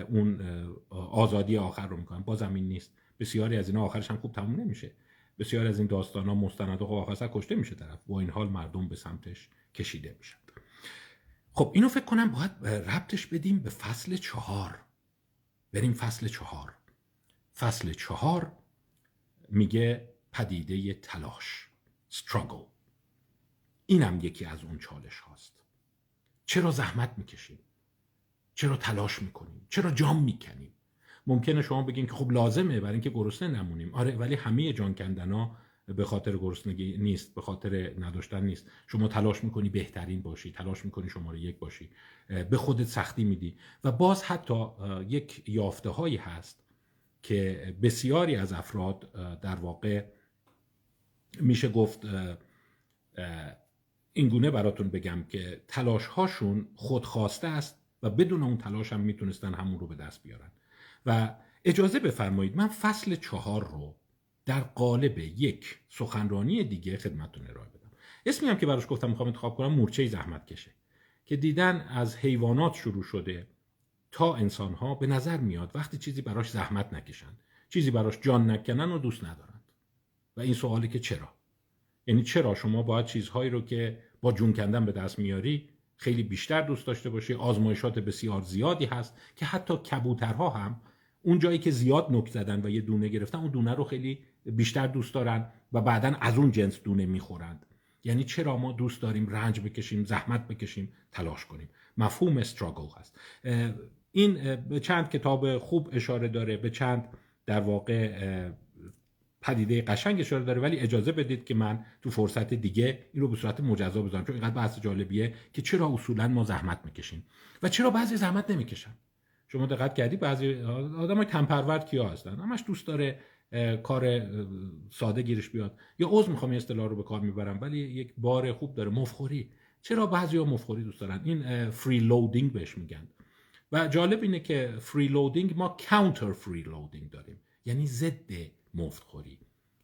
اون آزادی آخر رو می‌کنن. بازم این نیست. بسیاری از اینا آخرش هم خوب تموم نمیشه. بسیار از این داستان ها مستند و خب کشته میشه طرف. با این حال مردم به سمتش کشیده میشن. خب اینو فکر کنم باید ربطش بدیم به فصل چهار. بریم فصل چهار. فصل چهار میگه پدیده تلاش struggle. اینم یکی از اون چالش هاست. چرا زحمت می‌کشیم؟ چرا تلاش می‌کنیم؟ چرا جام می‌کنیم؟ ممکنه شما بگین که خب لازمه برای اینکه گرسنه نمونیم. آره ولی همه جان کندنا به خاطر گرسنگی نیست به خاطر نداشتن نیست. شما تلاش می‌کنی بهترین باشی تلاش می‌کنی شماره یک باشی به خودت سختی میدی. و باز حتی یک یافته هایی هست که بسیاری از افراد در واقع میشه گفت اینگونه براتون بگم که تلاش هاشون خودخواسته است و بدون اون تلاش هم می‌تونستن همون رو به دست بیارن. و اجازه بفرمایید من فصل چهار رو در قالب یک سخنرانی دیگه خدمتتون ارائه بدم. اسمی هم که براش گفتم می‌خوام انتخاب کنم مورچه زحمت کشه که دیدن از حیوانات شروع شده تا انسان ها به نظر میاد وقتی چیزی براش زحمت نکشن چیزی براش جان نکنن و دوست ندارند و این سوالی که چرا؟ یعنی چرا شما باید چیزهایی رو که با جون کندن به دست میاری خیلی بیشتر دوست داشته باشی؟ آزمایشات بسیار زیادی هست که حتی کبوترها هم اون جایی که زیاد نک زدن و یه دونه گرفتن اون دونه رو خیلی بیشتر دوست دارن و بعدا از اون جنس دونه می‌خورند. یعنی چرا ما دوست داریم رنج بکشیم زحمت بکشیم تلاش کنیم؟ مفهوم استراگل هست. این به چند کتاب خوب اشاره داره به چند در واقع پدیده قشنگ اشاره داره ولی اجازه بدید که من تو فرصت دیگه این رو به صورت مجزا بذارم چون اینقدر بحث جالبیه که چرا اصولا ما زحمت می‌کشیم و چرا بعضی زحمت نمی‌کشن. شما دقت کردی بعضی آدم کم پرورد کیا هستن؟ همش دوست داره کار ساده گیرش بیاد. یا عضو می‌خوام این اصطلاح رو به کار می‌برم ولی یک بار خوب داره. مفخوری. چرا بعضی ها مفخوری دوست دارن؟ این فری لودینگ بهش میگن. و جالب اینه که freeloading ما contrafreeloading داریم. یعنی ضد مفتخوری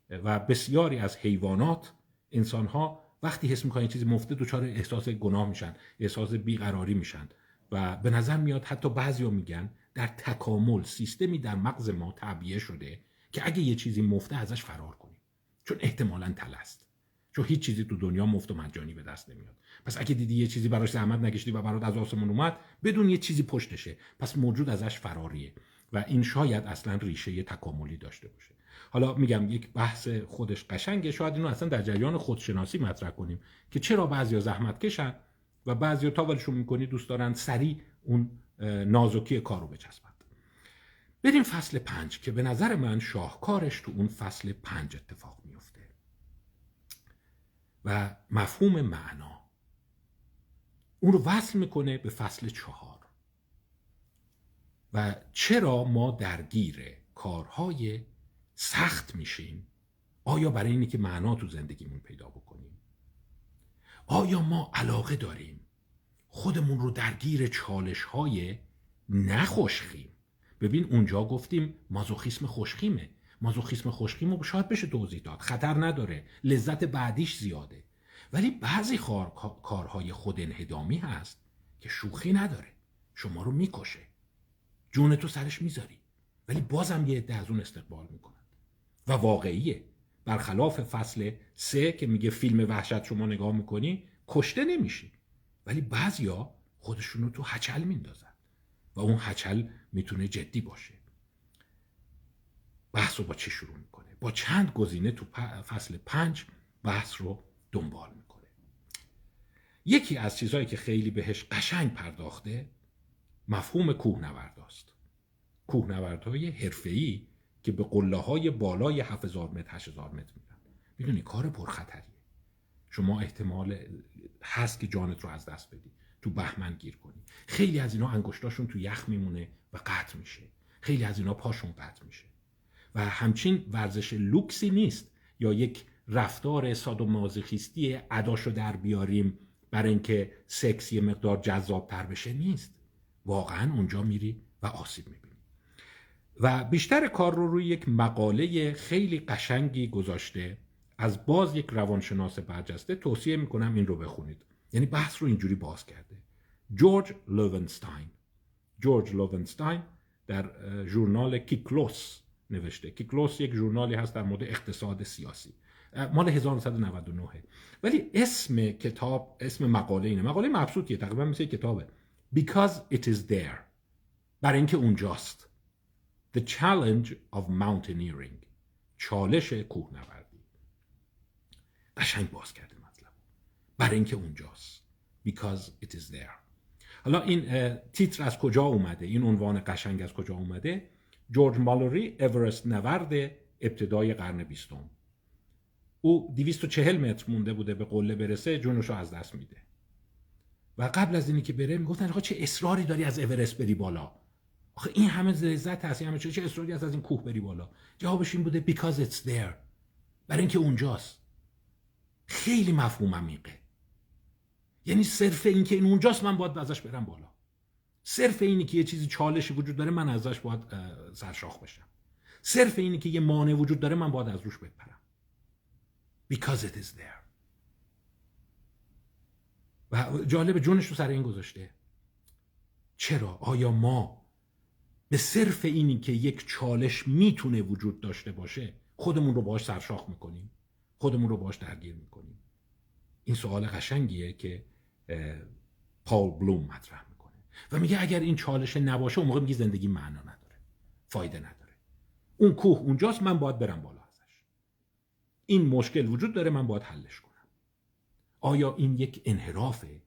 و بسیاری از حیوانات انسان ها وقتی حس می‌کنن چیزی مفته دچار احساس گناه میشن احساس بیقراری میشن. و به نظر میاد حتی بعضیا میگن در تکامل سیستمی در مغز ما تعبیه شده که اگه یه چیزی مفته ازش فرار کنیم. چون احتمالا تله است. چون هیچ چیزی تو دنیا مفت و مجانی به دست نمیاد. پس اگه دیدی یه چیزی براش زحمت نکشیدی و برات از آسمون اومد بدون یه چیزی پشتشه. پس موجود ازش فراریه و این شاید اصلا ریشه تکاملی داشته باشه. حالا میگم یک بحث خودش قشنگه. شاید اینو اصلا در جریان خودشناسی مطرح کنیم که چرا بعضیا زحمت کشن؟ و بعضیا تا ولشون می‌کنی دوست دارن سریع اون نازکی کار رو بچسبند. بریم فصل پنج که به نظر من شاهکارش تو اون فصل پنج اتفاق میفته و مفهوم معنا اون رو وصل می‌کنه به فصل چهار. و چرا ما درگیر کارهای سخت میشیم؟ آیا برای اینی که معنا تو زندگیمون پیدا بکنیم؟ آیا ما علاقه داریم خودمون رو درگیر چالش های نخوشخیم ببین اونجا گفتیم مازوخیسم خوشخیمه مازوخیسم خوشخیم رو شاید بشه توضیح داد. خطر نداره. لذت بعدیش زیاده. ولی بعضی کارهای خود انهدامی هست که شوخی نداره. شما رو می‌کشه. جون تو سرش می‌ذاری. ولی بازم یه عده از اون استقبال می‌کنن. و واقعیه. برخلاف فصل سه که میگه فیلم وحشت شما نگاه می‌کنی کشته نمیشی ولی بعضیا خودشون رو تو هچل میندازن و اون هچل می‌تونه جدی باشه. بحث رو با چی شروع می‌کنه؟ با چند گزینه تو فصل پنج بحث رو دنبال می‌کنه. یکی از چیزهایی که خیلی بهش قشنگ پرداخته مفهوم کوهنورداست. کوهنوردهای حرفه‌ای که به قله های بالای 7000 متر 8000 متر میرن. می‌دونی کار پرخطریه. شما احتمال هست که جانت رو از دست بدی. تو بهمن گیر کنی. خیلی از اینا انگشتاشون تو یخ میمونه و قطع میشه. خیلی از اینا پاشون قطع میشه. و همچین ورزش لوکسی نیست. یا یک رفتار سادومازوخیستی اداشو در بیاریم برای اینکه سکس یه مقدار جذاب تر بشه نیست. واقعا اونجا میری و آسیب می‌بینی. و بیشتر کار رو روی یک مقاله خیلی قشنگی گذاشته. از باز یک روانشناس برجسته توصیه می‌کنم این رو بخونید. یعنی بحث رو اینجوری باز کرده. جورج لوونستاین. جورج لوونستاین در ژورنال کیکلوس نوشته. کیکلوس یک ژورنالی هست در مورد اقتصاد سیاسی. مال 1999 ولی اسم کتاب اسم مقاله اینه. مقاله مبسوطیه. تقریبا مثل کتابه. Because it is there. برای اینکه اونجاست. The challenge of mountaineering. چالش کوهنوردی. قشنگ باز کرده مطلب. برای اینکه اونجاست. Because it is there. حالا این تیتر از کجا اومده؟ این عنوان قشنگ از کجا اومده؟ جورج مالوری اورست نورد ابتدای قرن بیستم. او 240 متر مونده بوده به قله برسه جونش رو از دست میده. و قبل از اینی که بره می‌گفتن آقا چه اصراری داری از اورست بری بالا؟ آخه این همه لذت هست همه چه اصراری هست از این کوه بری بالا. جوابش این بوده because it's there. برای اینکه اونجاست. خیلی مفهوم عمیقه یعنی صرف اینکه این اونجاست من باید ازش برم بالا. صرف اینی که یه چیزی چالشی وجود داره من ازش باید سرشاخ بشم. صرف اینی که یه مانع وجود داره من باید از روش بپرم. Because it is there. و جالب جونش رو سر این گذاشته. چرا؟ آیا ما به صرف اینی که یک چالش می‌تونه وجود داشته باشه خودمون رو باش سرشاخ می‌کنیم. خودمون رو باش درگیر می‌کنیم. این سوال قشنگیه که پاول بلوم مطرح می‌کنه. و میگه اگر این چالش نباشه اون موقع میگه زندگی معنا نداره. فایده نداره. اون کوه اونجاست من باید برم بالا ازش. این مشکل وجود داره من باید حلش کنم. آیا این یک انحرافه؟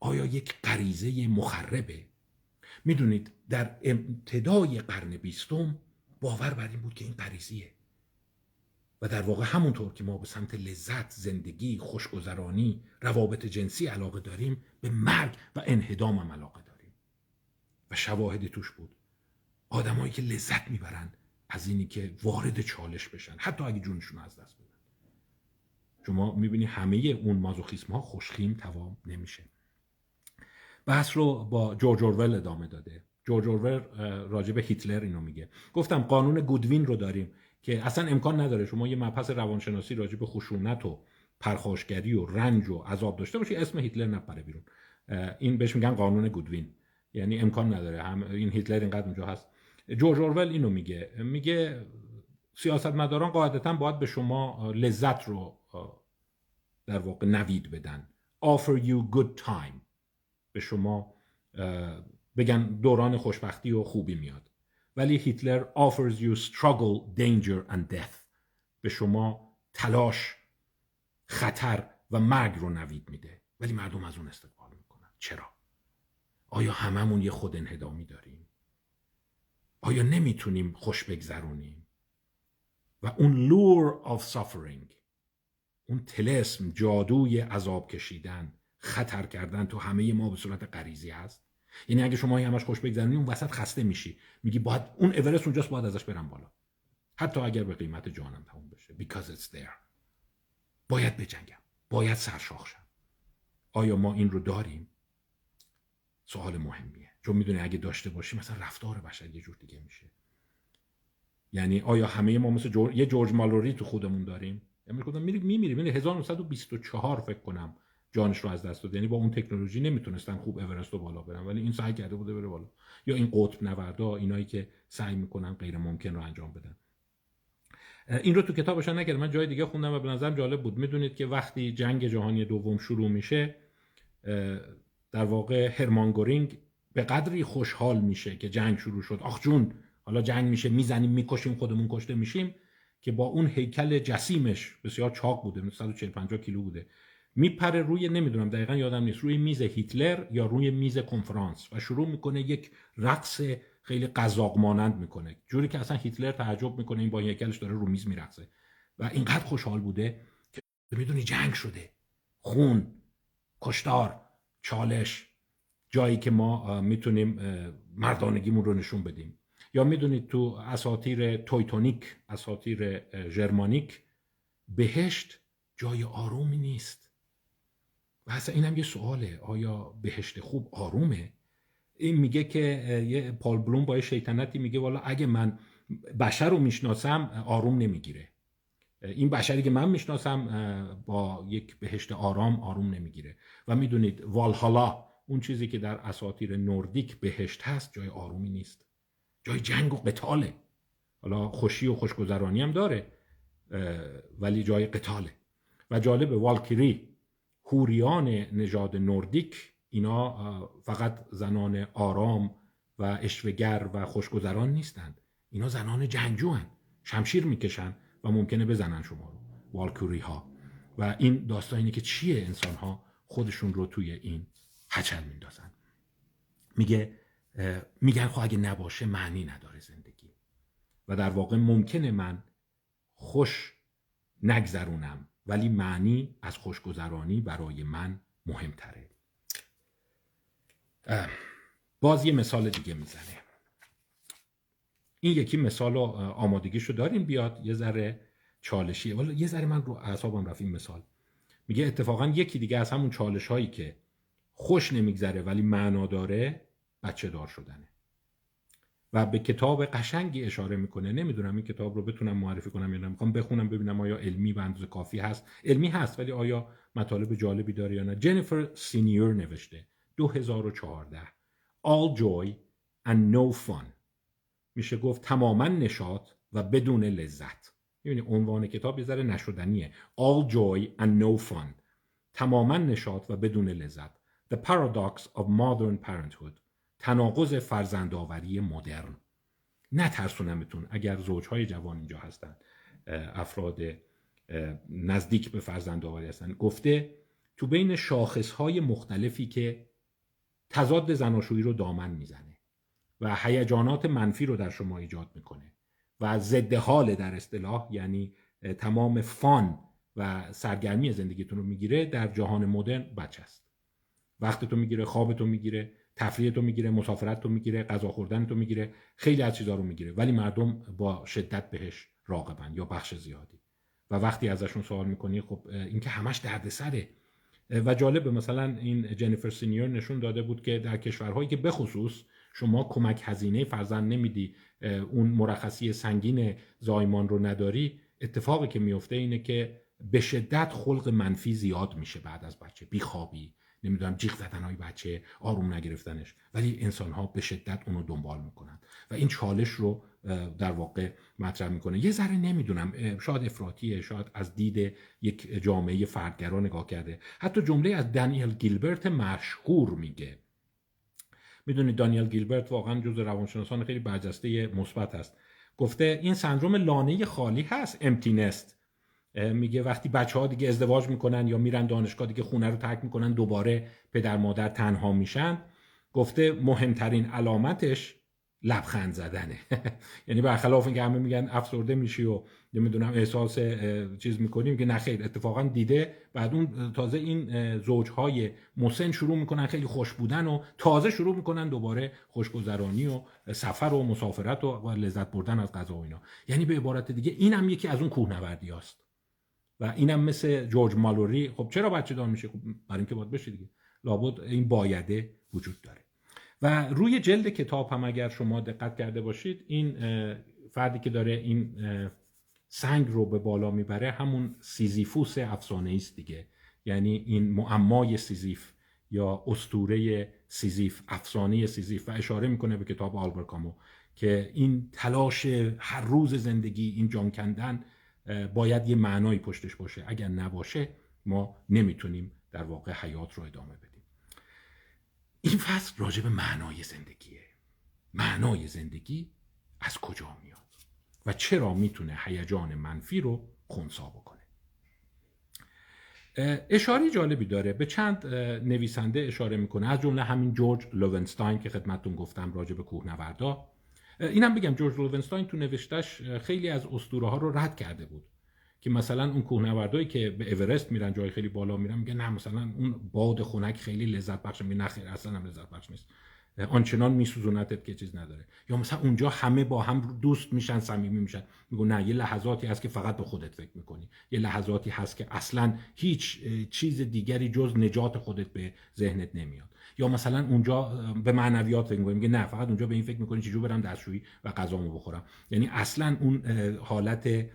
آیا یک غریزه مخربه؟ می‌دونید در ابتدای قرن بیستم باور بر این بود که این غریزیه. و در واقع همونطور که ما به سمت لذت، زندگی، خوشگذرانی، روابط جنسی علاقه داریم به مرگ و انهدام هم علاقه داریم. و شواهدی توش بود. آدمایی که لذت می‌برند از اینی که وارد چالش بشن حتی اگه جونشون از دست بدن. شما می‌بینی همه اون مازوخیسم ها خوشخیم توام نمیشه. بحث رو با جورج اورول ادامه داده. جورج اورول راجع به هیتلر اینو میگه. گفتم قانون گودوین رو داریم که اصلا امکان نداره شما یه مبحث روانشناسی راجع به خشونت و پرخاشگری و رنج و عذاب داشته باشی اسم هیتلر نپره بیرون. این بهش میگن قانون گودوین. یعنی امکان نداره. هم این هیتلر اینقدر اونجا هست. جورج اورول اینو میگه. میگه سیاستمداران قاعدتا باید به شما لذت رو در واقع نوید بدن. Offer you good time. به شما بگن دوران خوشبختی و خوبی میاد ولی هیتلر offers you struggle, danger and death به شما تلاش خطر و مرگ رو نوید میده ولی مردم از اون استقبال می‌کنن چرا؟ آیا هممون یه خود انهدامی داریم؟ آیا نمی‌تونیم خوش بگذرونیم؟ و اون lure of suffering اون تلسم جادوی عذاب کشیدن خطر کردن تو همه ما به صورت غریزی هست. یعنی اگه شما همش خوش بگذرونی اون وسط خسته میشی. میگی باید اون اورست اونجاست باید ازش برم بالا. حتی اگر به قیمت جانم تموم بشه. Because it's there. باید بجنگم. باید سرشاخ شم. آیا ما این رو داریم؟ سوال مهمیه. چون می‌دونی اگه داشته باشیم مثلا رفتار بشر یه جور دیگه میشه. یعنی آیا همه ما مثل جور... یه جورج مالوری تو خودمون داریم؟ یعنی میریم میمیریم یعنی 1924 فکر کنم. جانش رو از دست داد یعنی با اون تکنولوژی نمی‌تونستن خوب اورست رو بالا برن ولی این سعی کرده بوده بره بالا. یا این قطب نوردا اینایی که سعی می‌کنن غیر ممکن رو انجام بدن. این رو تو کتابشان نکرد من جای دیگه خوندم و به نظرم جالب بود. می‌دونید که وقتی جنگ جهانی دوم شروع میشه در واقع هرمان گورینگ به قدری خوشحال میشه که جنگ شروع شد. آخ جون حالا جنگ میشه می‌زنیم می‌کشیم خودمون کشته میشیم که با اون هیکل جسیمش بسیار چاق بوده 140 50 کیلو بوده. میپره روی نمی‌دونم دقیقا یادم نیست روی میز هیتلر یا روی میز کنفرانس و شروع می‌کنه یک رقص خیلی قزاق مانند می‌کنه جوری که اصلا هیتلر تعجب می‌کنه این با هیکلش داره رو میز میرقصه و اینقدر خوشحال بوده که می‌دونی جنگ شده. خون کشتار چالش جایی که ما می‌تونیم مردانگیمون رو نشون بدیم. یا می‌دونید تو اساتیر تویتونیک اساتیر ژرمانیک بهشت جای آرومی نیست. و اصلا اینم یه سواله. آیا بهشت خوب آرومه؟ این میگه که یه پال بلوم با شیطنتی میگه والا اگه من بشر رو می‌شناسم آروم نمی‌گیره. این بشری که من می‌شناسم با یک بهشت آرام آروم نمی‌گیره. و می‌دونید والهالا اون چیزی که در اساطیر نوردیک بهشت هست جای آرومی نیست. جای جنگ و قتاله. حالا خوشی و خوشگذرانی هم داره ولی جای قتاله. و جالب والکیری هوریان نژاد نوردیک اینا فقط زنان آرام و اشوگر و خوشگذران نیستند. اینا زنان جنگجو هن. شمشیر می‌کشن و ممکنه بزنن شما رو والکوری ها و این داستان اینه که چیه انسان ها خودشون رو توی این هچل میندازن. میگه میگن خب اگه نباشه معنی نداره زندگی. و در واقع ممکنه من خوش نگذرونم. ولی معنی از خوشگذرانی برای من مهمتره. باز یه مثال دیگه می‌زنه. این یکی مثال و آمادگیشو داریم بیاد یه ذره چالشیه ولی یه ذره من رو اعصابم رفت این مثال. میگه اتفاقا یکی دیگه از همون چالش هایی که خوش نمیگذره ولی معنا داره بچه دار شدنه. و به کتاب قشنگی اشاره می‌کنه. نمی‌دونم این کتاب رو بتونم معرفی کنم یا نه. می‌خوام بخونم ببینم آیا علمی به اندازه کافی هست. علمی هست ولی آیا مطالب جالبی داره یا نه. جنیفر سینیور نوشته. 2014 All joy and no fun. میشه گفت تماما نشاط و بدون لذت. می‌بینی عنوان کتاب یه ذره نشدنیه. All joy and no fun. تماما نشاط و بدون لذت. The paradox of modern parenthood. تناقض فرزندآوری مدرن. نترسونمتون اگر زوجهای جوان اینجا هستن افراد نزدیک به فرزندآوری هستن. گفته تو بین شاخصهای مختلفی که تضاد زناشویی رو دامن می‌زنه و هیجانات منفی رو در شما ایجاد می‌کنه و ضد حال در اصطلاح یعنی تمام فان و سرگرمی زندگیتون رو می‌گیره در جهان مدرن بچه است. وقت تو می‌گیره خواب تو می‌گیره تفریح تو می‌گیره مسافرت تو می‌گیره غذا خوردن تو می‌گیره خیلی از چیزا رو می‌گیره. ولی مردم با شدت بهش راقبن یا بخش زیادی. و وقتی ازشون سوال می‌کنی خب این که همش دردسره. و جالب مثلا این جنیفر سینیور نشون داده بود که در کشورهایی که بخصوص شما کمک هزینه فرزند نمیدی اون مرخصی سنگین زایمان رو نداری اتفاقی که میفته اینه که به شدت خلق منفی زیاد میشه بعد از بچه. بیخوابی نمی‌دونم جیغ زدن های بچه آروم نگرفتنش. ولی انسان ها به شدت اونو دنبال می‌کنن. و این چالش رو در واقع مطرح می‌کنه. یه ذره نمی‌دونم شاید افراطیه شاید از دید یک جامعه فردگرا نگاه کرده. حتی جمله از دانیل گیلبرت مشهور میگه. می‌دونید دانیل گیلبرت واقعا جز روانشناسان خیلی برجسته مثبت است. گفته این سندروم لانه خالی هست امتینست میگه وقتی بچه ها دیگه ازدواج می‌کنن یا میرن دانشگاه دیگه خونه رو ترک می‌کنن دوباره پدر مادر تنها میشن. گفته مهمترین علامتش لبخند زدنه. [laughs] یعنی برخلاف اینکه همه میگن افسرده میشی و نمی‌دونم احساس چیز می‌کنیم که نه خیر اتفاقا دیده. بعد اون تازه این زوجهای مسن شروع می‌کنن خیلی خوش بودن و تازه شروع می‌کنن دوباره خوشگذرانی و سفر و مسافرت و لذت بردن از غذا و اینا. یعنی به عبارت دیگه اینم یکی از اون کوهنوردی هست و اینم مثل جورج مالوری. خب چرا بچه دار میشه؟ خب برای اینکه باید بشه دیگه. لابد این بایده وجود داره. و روی جلد کتاب هم اگر شما دقت کرده باشید این فردی که داره این سنگ رو به بالا می‌بره همون سیزیفوس افسانه است دیگه. یعنی این معمای سیزیف یا اسطوره سیزیف افسانه سیزیف. و اشاره می‌کنه به کتاب آلبر کامو که این تلاش هر روز زندگی این جان کندن باید یه معنایی پشتش باشه. اگر نباشه ما نمی‌تونیم در واقع حیات رو ادامه بدیم. این فصل راجع به معنای زندگیه. معنای زندگی از کجا میاد؟ و چرا می‌تونه هیجان منفی رو خونسا بکنه؟ اشاره جالبی داره. به چند نویسنده اشاره می‌کنه. از جمله همین جورج لوونستاین که خدمتتون گفتم راجع به کوهنوردا. اینم بگم جورج لوونستاین تو نوشتش خیلی از اسطوره ها رو رد کرده بود که مثلا اون کوهنوردایی که به اورست میرن جای خیلی بالا میرن میگه نه مثلا اون باد خنک خیلی لذت بخش میگه نه اصلا هم لذت بخش نیست. آنچنان میسوزونتت که چیز نداره. یا مثلا اونجا همه با هم دوست میشن صمیمی میشن. میگو نه یه لحظاتی هست که فقط به خودت فکر می‌کنی. یه لحظاتی هست که اصلا هیچ چیز دیگری جز نجات خودت به ذهنت نمیاد. یا مثلا اونجا به معنویات فکر می‌کنی میگه نه فقط اونجا به این فکر می‌کنی چجور برم دستشویی و غذامو بخورم. یعنی اصلا اون حالت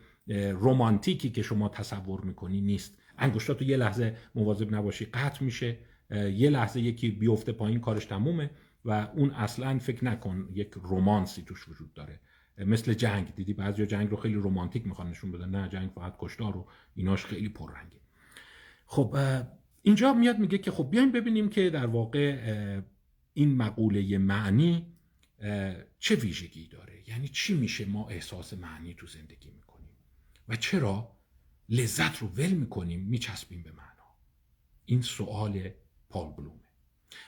رومانتیکی که شما تصور می‌کنی نیست. انگشتات یه لحظه مواظب نباشی قطع میشه یه لحظه یکی بیفته پایین کارش تمومه و اون اصلا فکر نکن یک رومانسی توش وجود داره. مثل جنگ دیدی بعضی جنگ رو خیلی رومانتیک می‌خوان نشون بدن. نه جنگ فقط کشتار و ایناش خیلی پررنگه. خب اینجا میاد میگه که خب بیایم ببینیم که در واقع این مقوله معنی چه ویژگی داره؟ یعنی چی میشه ما احساس معنی تو زندگی می‌کنیم؟ و چرا لذت رو ول می‌کنیم میچسبیم به معنا؟ این سوال پال بلومه.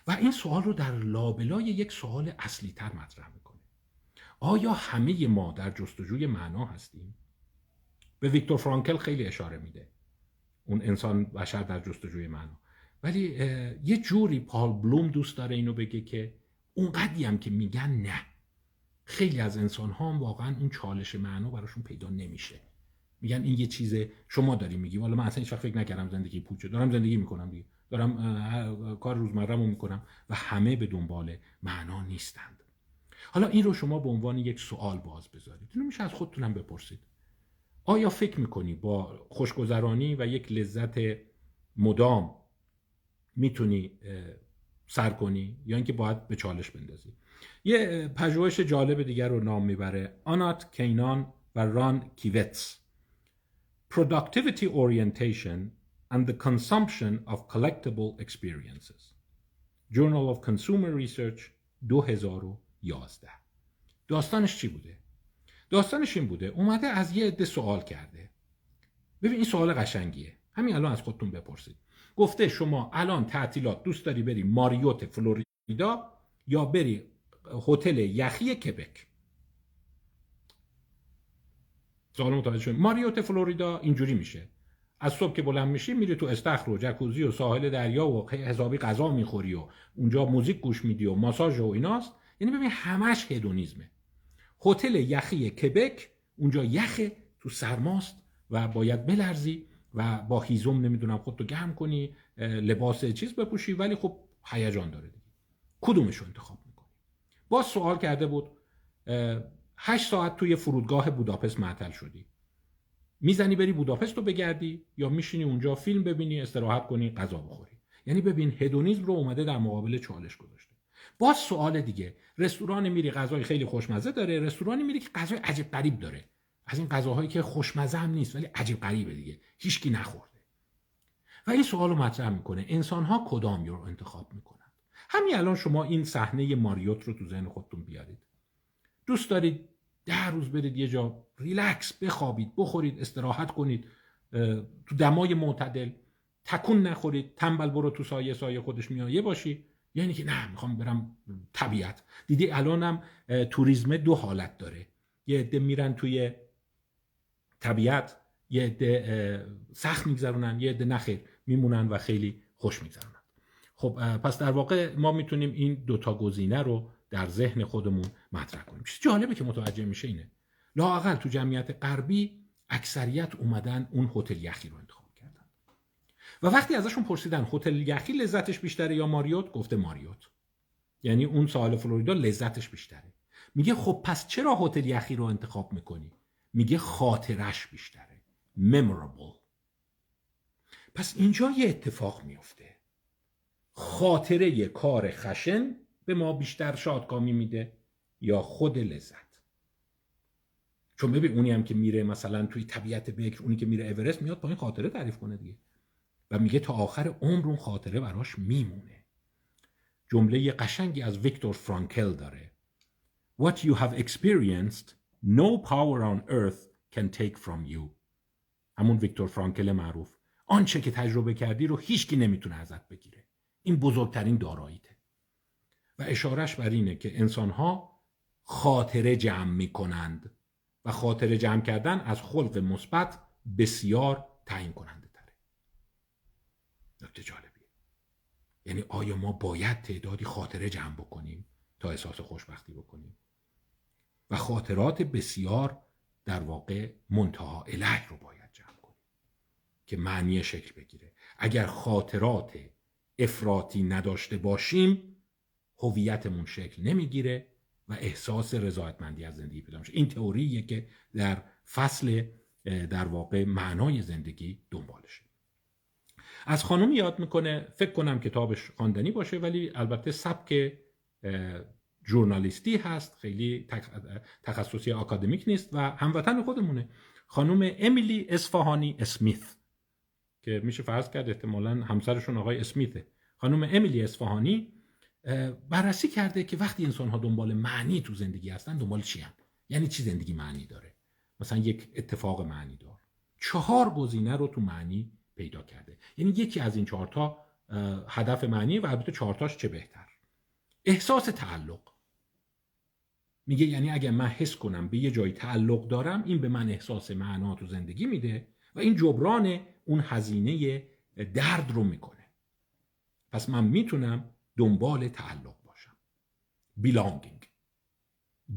و این سوال رو در لابلای یک سوال اصلی تر مطرح می‌کنه. آیا همه ما در جستجوی معنا هستیم؟ به ویکتور فرانکل خیلی اشاره میده. اون انسان بشر در جستجوی معنا ولی یه جوری پال بلوم دوست داره اینو بگه که اونقدی هم که میگن نه. خیلی از انسان ها هم واقعا اون چالش معنا براشون پیدا نمیشه. میگن این یه چیزه شما داری میگی. والا من اصلا هیچ فکر نکردم زندگی پوچه دارم زندگی می‌کنم دیگه. دارم کار روزمره‌مو می‌کنم و همه به دنبال معنا نیستند. حالا این رو شما به عنوان یک سوال باز بذارید. اینو میشه از خودتونم بپرسید. آیا فکر می‌کنی با خوشگذرانی و یک لذت مدام می‌تونی سر کنی؟ یا اینکه باید به چالش بندازی؟ یه پژوهش جالب دیگر رو نام می‌بره. آنات کینان و ران کیوتس Productivity Orientation and the Consumption of Collectible Experiences. Journal of Consumer Research 2011 داستانش چی بوده؟ داستانش این بوده. اومده از یه عده سوال کرده. ببین این سوال قشنگیه. همین الان از خودتون بپرسید. گفته شما الان تعطیلات دوست داری بری ماریوت فلوریدا یا بری هتل یخی کبک؟ سوال متوجه شد ماریوت فلوریدا اینجوری میشه. از صبح که بلند میشی میری تو استخر و جکوزی و ساحل دریا و حسابی غذا می‌خوری و اونجا موزیک گوش میدی و ماساژ و ایناست. یعنی ببین همش هدونیزمه. هتل یخی کبک اونجا یخه تو سرماست و باید بلرزی و با هیزم نمی‌دونم خودتو گرم کنی لباس چیز بپوشی ولی خب هیجان داره دیگه. کدومش رو انتخاب می‌کنی؟ باز سوال کرده بود هشت ساعت توی فرودگاه بوداپست معطل شدی. می‌زنی بری بوداپست رو بگردی یا میشینی اونجا فیلم ببینی استراحت کنی غذا بخوری؟ یعنی ببین هدونیزم رو اومده در مقابل چالش گذاشته. باز سوال دیگه. رستوران میری غذای خیلی خوشمزه داره رستورانی میری که غذای عجیب غریب داره. از این غذاهایی که خوشمزه هم نیست ولی عجیب غریبه دیگه. هیچکی نخورده. و این سوال رو مطرح می‌کنه. انسان ها کدام رو انتخاب می‌کنن همین الان شما این صحنه ماریوت رو تو ذهن خودتون بیارید. دوست دارید ده روز برید یه جا ریلکس بخوابید بخورید استراحت کنید تو دمای معتدل تکون نخورید تنبل برو تو سایه سایه خودش میایه باشی. یعنی که نه می‌خوام برم طبیعت. دیدی الانم توریسم دو حالت داره. یه عده میرن توی طبیعت یه عده سخت میگذرونن یه عده نخیر میمونن و خیلی خوش میگذرونن. خب پس در واقع ما می‌تونیم این دوتا گزینه رو در ذهن خودمون مطرح کنیم. چیز جالبه که متوجه میشه اینه. لاقل تو جمعیت غربی اکثریت اومدن اون هتل یخی رو و وقتی ازشون پرسیدن هتل یخی لذتش بیشتره یا ماریوت گفته ماریوت. یعنی اون سال فلوریدا لذتش بیشتره. میگه خب پس چرا هتل یخی رو انتخاب می‌کنی؟ میگه خاطرش بیشتره. Memorable. پس اینجا یه اتفاق میفته خاطره کار خشن به ما بیشتر شادکامی میده یا خود لذت. چون ببین اونی هم که میره مثلا توی طبیعت بکر اونی که میره اورست میاد با این خاطره تعریف کنه دیگه. و میگه تا آخر عمر اون خاطره براش میمونه. جمله قشنگی از ویکتور فرانکل داره. What you have experienced no power on earth can take from you. همون ویکتور فرانکل معروف. آنچه که تجربه کردی رو هیچکی نمی‌تونه ازت بگیره. این بزرگترین داراییته. و اشارش بر اینه که انسانها خاطره جمع می کنند و خاطره جمع کردن از خلق مثبت بسیار تعیین کننده تره نکته جالبیه. یعنی آیا ما باید تعدادی خاطره جمع بکنیم تا احساس خوشبختی بکنیم؟ و خاطرات بسیار در واقع منتها اله رو باید جمع کنیم که معنی شکل بگیره. اگر خاطرات افراطی نداشته باشیم هویتمون شکل نمی‌گیره و احساس رضایتمندی از زندگی پیدا میشه. این تئوریه که در فصل در واقع معنای زندگی دنبالشه. از خانم یاد می‌کنه فکر کنم کتابش خواندنی باشه ولی البته سبک ژورنالیستی هست خیلی تخصصی آکادمیک نیست و هموطن خودمونه. خانم امیلی اصفهانی اسمیت که میشه فرض کرد احتمالا همسرشون آقای اسمیته خانم امیلی اصفهانی بررسی کرده که وقتی انسان ها دنبال معنی تو زندگی هستن دنبال چی هم؟ یعنی چی زندگی معنی داره؟ مثلا یک اتفاق معنی دار چهار گزینه رو تو معنی پیدا کرده. یعنی یکی از این چهارتا هدف معنی و البته چهارتاش چه بهتر. احساس تعلق. میگه یعنی اگر من حس کنم به یه جایی تعلق دارم این به من احساس معنا تو زندگی میده و این جبران اون هزینه درد رو می‌کنه. پس من می‌تونم دنبال تعلق باشم. Belonging.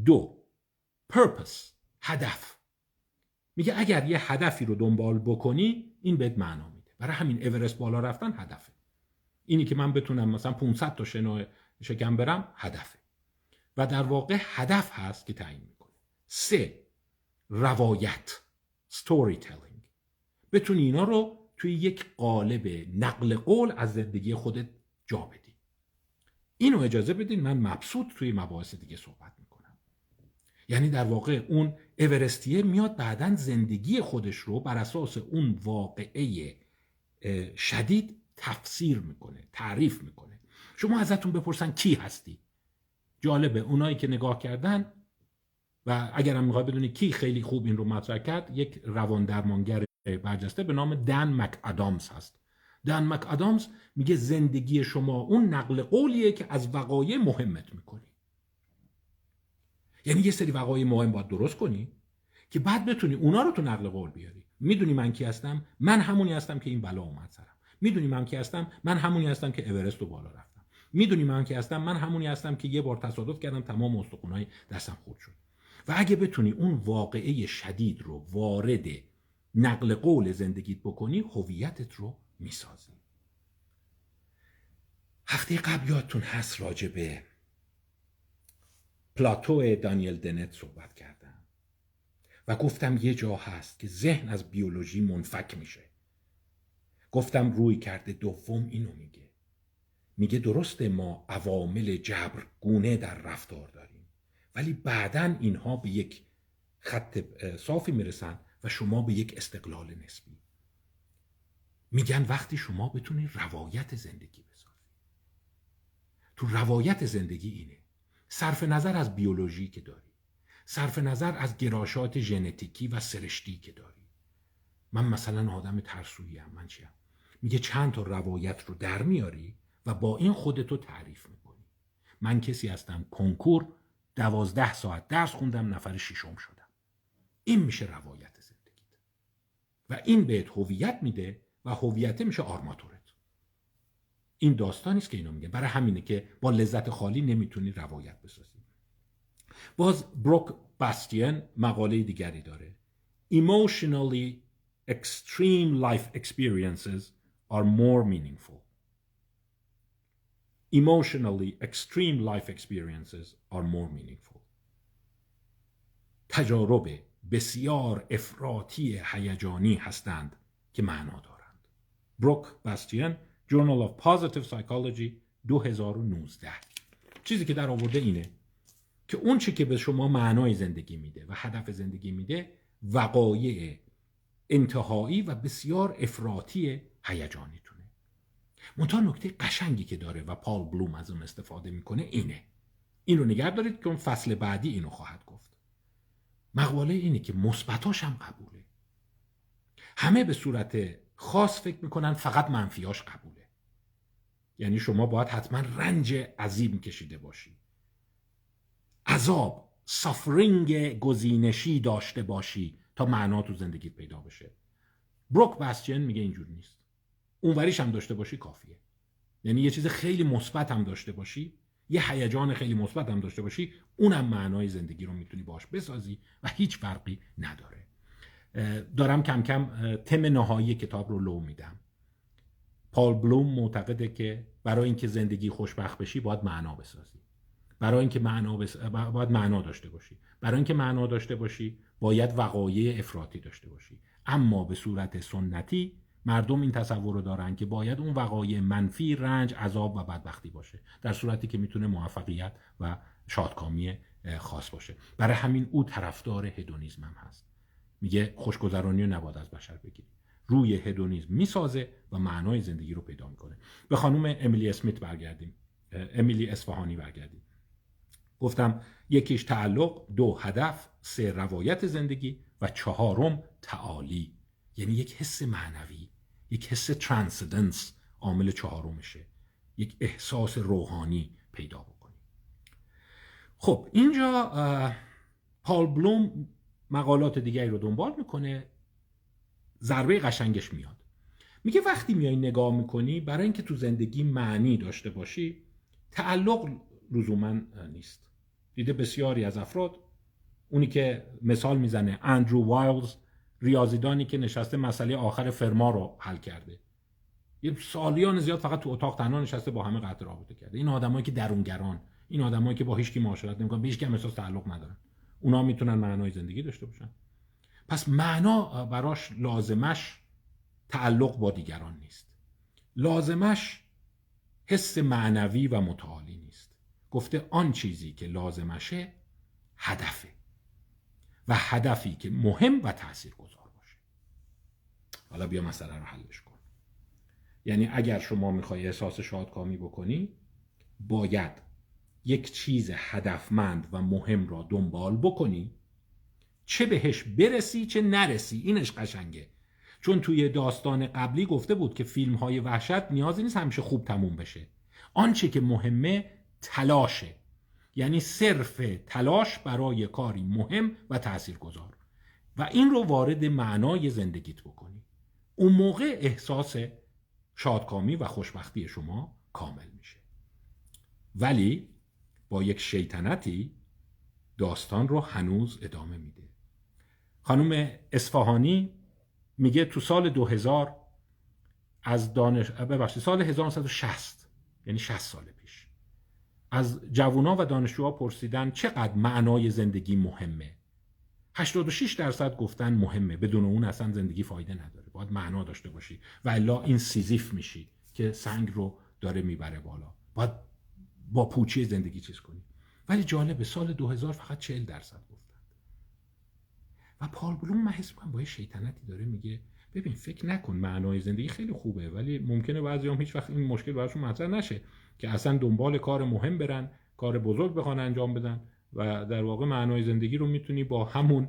دو purpose. هدف. میگه اگر یه هدفی رو دنبال بکنی این بهت معنا میده. برای همین اورست بالا رفتن هدفه. اینی که من بتونم مثلا 500 تا شنا شکم برم هدفه. و در واقع هدف هست که تعیین می‌کنه. سه روایت ستوری تلینگ بتونی اینا رو توی یک قالب نقل قول از زندگی خودت جا بدی. اینو اجازه بدین من مبسوط توی مباحث دیگه صحبت یعنی در واقع اون اورستیه میاد بعدا زندگی خودش رو بر اساس اون واقعه شدید تفسیر می‌کنه تعریف می‌کنه. شما ازتون بپرسن کی هستی؟ جالبه اونایی که نگاه کردن و اگرم می‌خوای بدونی کی خیلی خوب این رو مطرح کرد یک روان درمانگر برجسته به نام دن مک ادامز هست. دن مک ادامز میگه زندگی شما اون نقل قولیه که از وقایع مهمت می‌کنی یعنی یه سری وقایع مهم باید درست کنی که بعد بتونی اونا رو تو نقل قول بیاری. می‌دونی من کی هستم؟ من همونی هستم که این بلا اومد سرم. می‌دونی من کی هستم؟ من همونی هستم که اورست رو بالا رفتم. می‌دونی من کی هستم؟ من همونی هستم که یه بار تصادف کردم تمام استخونای دستم خورد شد. و اگه بتونی اون واقعه شدید رو وارد نقل قول زندگیت بکنی هویتت رو می‌سازی. هفته قبل یادتون هست راجع به پلاتو دانیل دنت صحبت کردم. و گفتم یه جا هست که ذهن از بیولوژی منفک میشه. گفتم روی کرده دوم اینو میگه. میگه درسته ما عوامل جبر گونه در رفتار داریم. ولی بعدا اینها به یک خط صافی می‌رسن و شما به یک استقلال نسبی. میگن وقتی شما بتونی روایت زندگی بسازی. تو روایت زندگی اینه. صرف نظر از بیولوژی که داری. صرف نظر از گراشات ژنتیکی و سرشتی که داری. من مثلا آدم ترسویی هم من چیم؟ میگه چند تا روایت رو در میاری و با این خودتو تعریف می‌کنی. من کسی هستم کنکور دوازده ساعت درس خوندم نفر ششم شدم. این میشه روایت زندگیت. و این بهت هویت میده و هویت میشه آرماتورت این داستانی است که اینو میگه. برای همینه که با لذت خالی نمی‌تونی روایت بسازی. باز بروک باستین مقاله دیگری داره. Emotionally extreme life experiences are more meaningful. Emotionally extreme life experiences are more meaningful. تجارب بسیار افراطی هیجانی هستند که معنا دارند. بروک باستین Journal of Positive Psychology 2019 چیزی که در آورده اینه که اون چی که به شما معنای زندگی میده و هدف زندگی میده وقایع انتهایی و بسیار افراطی هیجانیتونه. منتها نکته قشنگی که داره و پال بلوم از اون استفاده می‌کنه اینه. اینو نگه دارید که اون فصل بعدی اینو خواهد گفت. مقاله اینه که مثبتاش هم قبوله. همه به صورت خاص فکر می‌کنن فقط منفیاش قبوله. یعنی شما باید حتما رنج عظیم کشیده باشی. عذاب سافرینگ گزینشی داشته باشی تا معنا تو زندگیت پیدا بشه. بروک باستین میگه اینجور نیست. اونوریش هم داشته باشی کافیه. یعنی یه چیز خیلی مثبت هم داشته باشی یه هیجان خیلی مثبت هم داشته باشی اونم معنای زندگی رو می‌تونی باش بسازی و هیچ فرقی نداره. دارم کم کم تم نهایی کتاب رو لو میدم. پال بلوم معتقده که برای اینکه زندگی خوشبخت بشی باید معنا بسازی. برای اینکه معنا بس... باید معنا داشته باشی. برای اینکه معنا داشته باشی باید وقایع افراطی داشته باشی. اما به صورت سنتی مردم این تصور رو دارن که باید اون وقایع منفی رنج عذاب و بدبختی باشه. در صورتی که می‌تونه موفقیت و شادکامی خاص باشه. برای همین او طرفدار هدونیزم هم هست. میگه خوشگذرانی رو نباید از بشر بگیری روی هدونیزم می‌سازه و معنای زندگی رو پیدا می‌کنه. به خانم امیلی اسمیت برگردیم. امیلی اصفهانی برگردیم. گفتم یکیش تعلق دو هدف سه روایت زندگی و چهارم تعالی. یعنی یک حس معنوی یک حس ترانسدنس عامل چهارمشه. یک احساس روحانی پیدا بکنی. خب اینجا پال بلوم مقالات دیگری رو دنبال می‌کنه. ضربه قشنگش میاد. میگه وقتی میای نگاه می‌کنی برای اینکه تو زندگی معنی داشته باشی تعلق لزوما نیست. دیده بسیاری از افراد اونی که مثال می‌زنه اندرو وایلز ریاضیدانی که نشسته مسئله آخر فرما رو حل کرده. یه سالیان زیاد فقط تو اتاق تنها نشسته با همه قطع رابطه کرده. این آدمایی که درونگران این آدمایی که با هیچ کی معاشرت نمی‌کنن به هیچ احساس تعلق ندارن. اونا می‌تونن معنای زندگی داشته باشن. پس معنا براش لازمش تعلق با دیگران نیست. لازمش حس معنوی و متعالی نیست. گفته آن چیزی که لازمشه هدفه و هدفی که مهم و تأثیر گذار باشه. حالا بیا مسئله رو حلش کن یعنی اگر شما می‌خوای احساس شادکامی بکنی باید یک چیز هدفمند و مهم را دنبال بکنی چه بهش برسی چه نرسی. اینش قشنگه. چون توی داستان قبلی گفته بود که فیلم های وحشت نیازی نیست همیشه خوب تموم بشه. آنچه که مهمه تلاشه. یعنی صرف تلاش برای کاری مهم و تاثیرگذار. و این رو وارد معنای زندگیت بکنی. اون موقع احساس شادکامی و خوشبختی شما کامل میشه. ولی با یک شیطنتی داستان رو هنوز ادامه میده. خانم اصفهانی میگه تو سال 2000 از دانش ببخشید سال 1960 یعنی 60 سال پیش از جوونا و دانشجوها پرسیدن چقدر معنای زندگی مهمه. 86 درصد گفتن مهمه. بدون اون اصلا زندگی فایده نداره. باید معنا داشته باشی. و الا این سیزیف میشی که سنگ رو داره می‌بره بالا. باید با پوچی زندگی چیز کنی. ولی جالبه سال 2000 فقط 40 درصد گفتن و پال بلوم من حس با شیطنتی داره میگه ببین فکر نکن معنای زندگی خیلی خوبه ولی ممکنه بعضی هم هیچ وقت این مشکل براشون مطرح نشه که اصلا دنبال کار مهم برن کار بزرگ بخوان انجام بدن و در واقع معنای زندگی رو می‌تونی با همون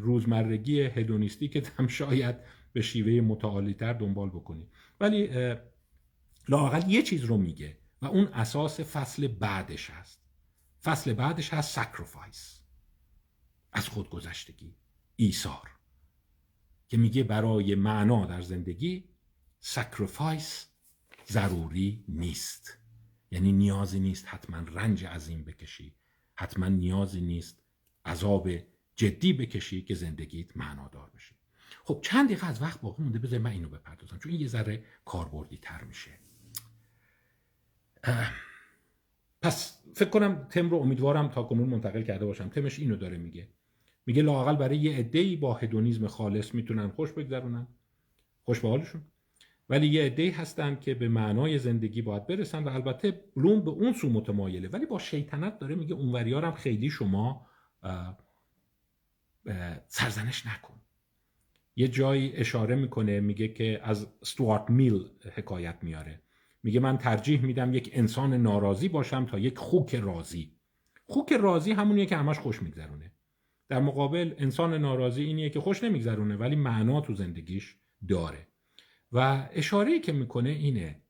روزمرگی hedonistic هم شاید به شیوه متعالی تر دنبال بکنی. ولی لااقل یه چیز رو میگه و اون اساس فصل بعدش هست. فصل بعدش هست sacrifice از خودگذشتگی ایثار. که میگه برای معنا در زندگی sacrifice ضروری نیست. یعنی نیازی نیست حتما رنج عظیم بکشی. حتما نیازی نیست عذاب جدی بکشی که زندگیت معنادار بشه خب چند دقیقه از وقت باقی مونده؟ بذار من اینو بپردازم چون این یه ذره کاربردی تر میشه. پس فکر کنم تم رو امیدوارم تا کنون منتقل کرده باشم. تمش اینو داره میگه. میگه لاقل برای یه عده‌ای با هدونیزم خالص می‌تونن خوش بگذرونن. خوش به حالشون. ولی یه عده‌ای هستن که به معنای زندگی باید برسن و البته بلوم به اون سو متمایله. ولی با شیطنت داره میگه اونوریارم خیلی شما سرزنش نکن. یه جایی اشاره می‌کنه میگه که از ستوارت میل حکایت میاره. میگه من ترجیح میدم یک انسان ناراضی باشم تا یک خوک راضی. خوک راضی همونیه که همش خوش میگذرونه. در مقابل انسان ناراضی اینیه که خوش نمیگذرونه ولی معنا تو زندگیش داره. و اشاره که می‌کنه اینه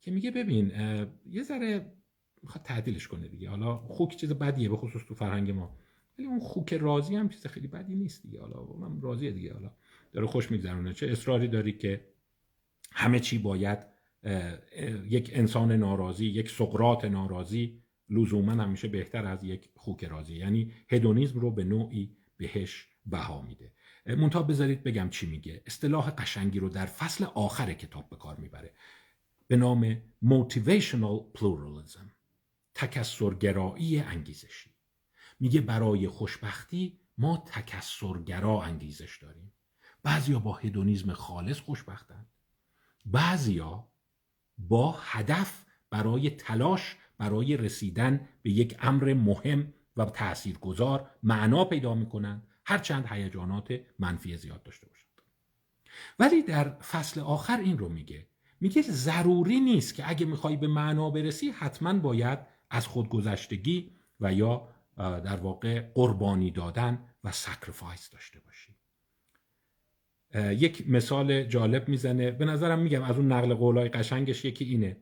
که میگه ببین یه ذره می‌خواد تعدیلش کنه دیگه. حالا خوک چیز بدیه به خصوص تو فرهنگ ما. ولی اون خوک راضی هم چیز خیلی بدی نیست دیگه. حالا من راضیه دیگه. حالا داره خوش میگذرونه. چه اصراری داری که همه چی باید یک انسان ناراضی یک سقرات ناراضی لزوما همیشه بهتر از یک خوک راضی یعنی هدونیزم رو به نوعی بهش بها میده. منتها بذارید بگم چی میگه. اصطلاح قشنگی رو در فصل آخر کتاب به کار می‌بره. به نام motivational pluralism تکسرگرایی انگیزشی. میگه برای خوشبختی ما تکسرگرا انگیزش داریم. بعضیا با هدونیزم خالص خوشبختن بعضیا با هدف برای تلاش برای رسیدن به یک امر مهم و تاثیرگذار معنا پیدا می‌کنن هرچند هیجانات منفی زیاد داشته باشند. ولی در فصل آخر این رو میگه. میگه ضروری نیست که اگه می‌خوای به معنا برسی حتما باید از خودگذشتگی و یا در واقع قربانی دادن و sacrifice داشته باشی. یک مثال جالب می‌زنه. به نظرم میگم از اون نقل قولای قشنگش یکی اینه.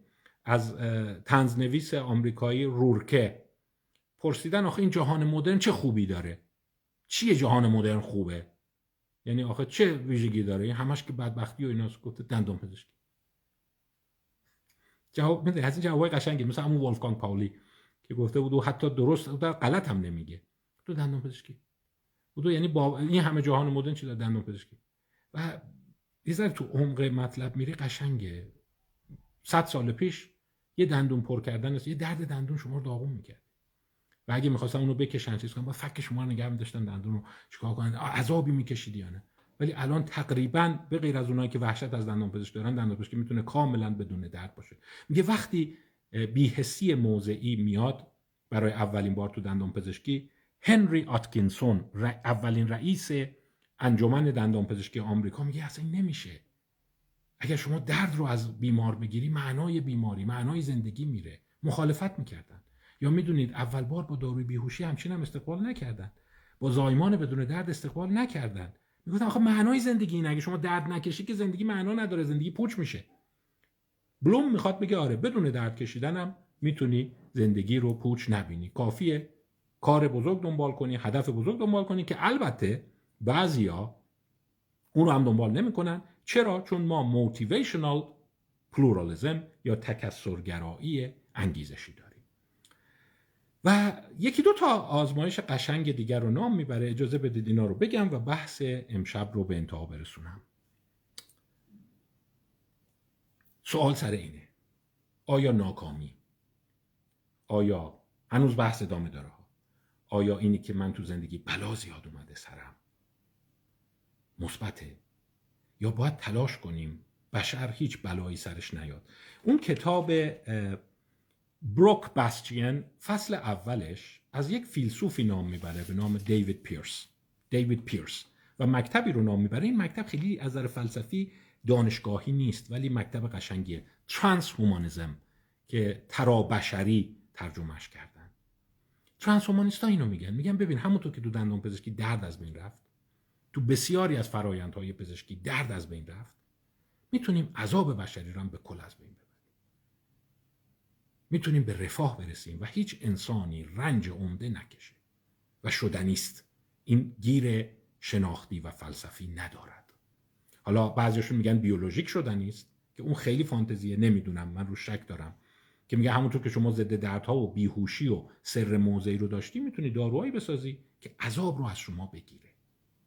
از تنزنویس آمریکایی رورکه. پرسیدن آخه این جهان مدرن چه خوبی داره؟ چیه جهان مدرن خوبه؟ یعنی آخه چه ویژگی داره؟ این همش که بدبختی و ایناست گفته دندون پزشکی. جواب میده. از این جوابای قشنگه مثل همون ولفگانگ پاولی که گفته بود و حتی درست در غلط هم نمیگه. تو دندون پزشکی. بودو یعنی با این همه جهان مدرن چی دندون پزشکی. و یه تو عمق مطلب میری قشنگه. صد سال پیش یه دندون پر کردن است یه درد دندون شما رو داغون می‌کرد. و اگه می‌خواستن اونو بکشن چیز کنن با فک شما رو نگه می‌داشتن دندون رو چیکار کنن؟ عذابی می‌کشید یا نه؟ ولی الان تقریبا به غیر از اونایی که وحشت از دندان پزشک دارن دندان پزشکی می‌تونه کاملا بدون درد باشه. میگه وقتی بیهسی موضعی میاد برای اولین بار تو دندان پزشکی هنری آتکینسون اولین رئیس انجمن دندان پزشکی آمریکا میگه اصلا نمیشه. اگر شما درد رو از بیمار بگیری معنای بیماری معنای زندگی میره. مخالفت می‌کردن. یا می‌دونید اول بار با داروی بیهوشی همچین هم استقبال نکردن. با زایمان بدون درد استقبال نکردن. می‌گفتن آخه معنای زندگی اینه اگه شما درد نکشی که زندگی معنا نداره زندگی پوچ میشه. بلوم می‌خواد بگه آره بدون درد کشیدنم می‌تونی زندگی رو پوچ نبینی. کافیه. کار بزرگ دنبال کنی هدف بزرگ دنبال کنی که البته بعضیا اون رو هم دنبال نمی‌کنن. چرا؟ چون ما motivational pluralism یا تکثرگرایی انگیزشی داریم. و یکی دو تا آزمایش قشنگ دیگر رو نام می‌بره. اجازه بدید اینا رو بگم و بحث امشب رو به انتها برسونم. سوال سر اینه. آیا ناکامی؟ آیا هنوز بحث ادامه داره؟ آیا اینی که من تو زندگی بلا زیاد اومده سرم مثبته؟ یا باید تلاش کنیم؟ بشر هیچ بلایی سرش نیاد. اون کتاب بروک باستین فصل اولش از یک فیلسوفی نام می‌بره به نام دیوید پیرس. دیوید پیرس. و مکتبی رو نام می‌بره. این مکتب خیلی از نظر فلسفی دانشگاهی نیست ولی مکتب قشنگیه. ترانس هومانیزم که ترابشری ترجمهش کردن. ترانس هومانیستا اینو میگن. میگن ببین همونطور که تو دندان پزشکی درد از بین رفت تو بسیاری از فرایندهای پزشکی درد از بین رفت می‌تونیم عذاب بشری رو به کل از بین ببریم. می‌تونیم به رفاه برسیم و هیچ انسانی رنج عمده نکشه و شدنیست این گیر شناختی و فلسفی ندارد. حالا بعضیشون میگن بیولوژیک شدنیست که اون خیلی فانتزیه نمی‌دونم من رو شک دارم. که میگه همونطور که شما ضد دردها و بیهوشی و سر موضعی رو داشتی می‌تونی داروهایی بسازی که عذاب رو از شما بگیره.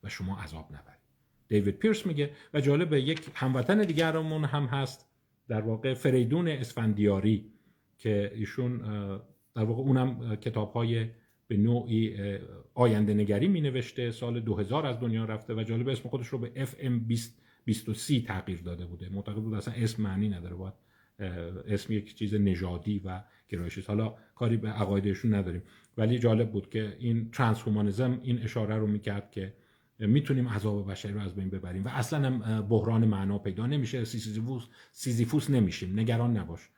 و شما عذاب نبرید. دیوید پیرس میگه و جالب یک هموطن دیگرمون هم هست در واقع فریدون اسفندیاری که ایشون در واقع اونم کتاب های به نوعی آینده نگری می نوشته سال 2000 از دنیا رفته و جالب اسم خودش رو به FM 23 تغییر داده بوده. معتقد بود اصلا اسم معنی نداره باید اسم یک چیز نژادی و گرایشی حالا کاری به عقایدشون نداریم. ولی جالب بود که این ترانس این اشاره رو می‌کرد که می‌تونیم عذاب بشری رو از بین ببریم و اصلا هم بحران معنا پیدا نمیشه. سیزیفوس سیزیفوس نمیشیم. نگران نباش.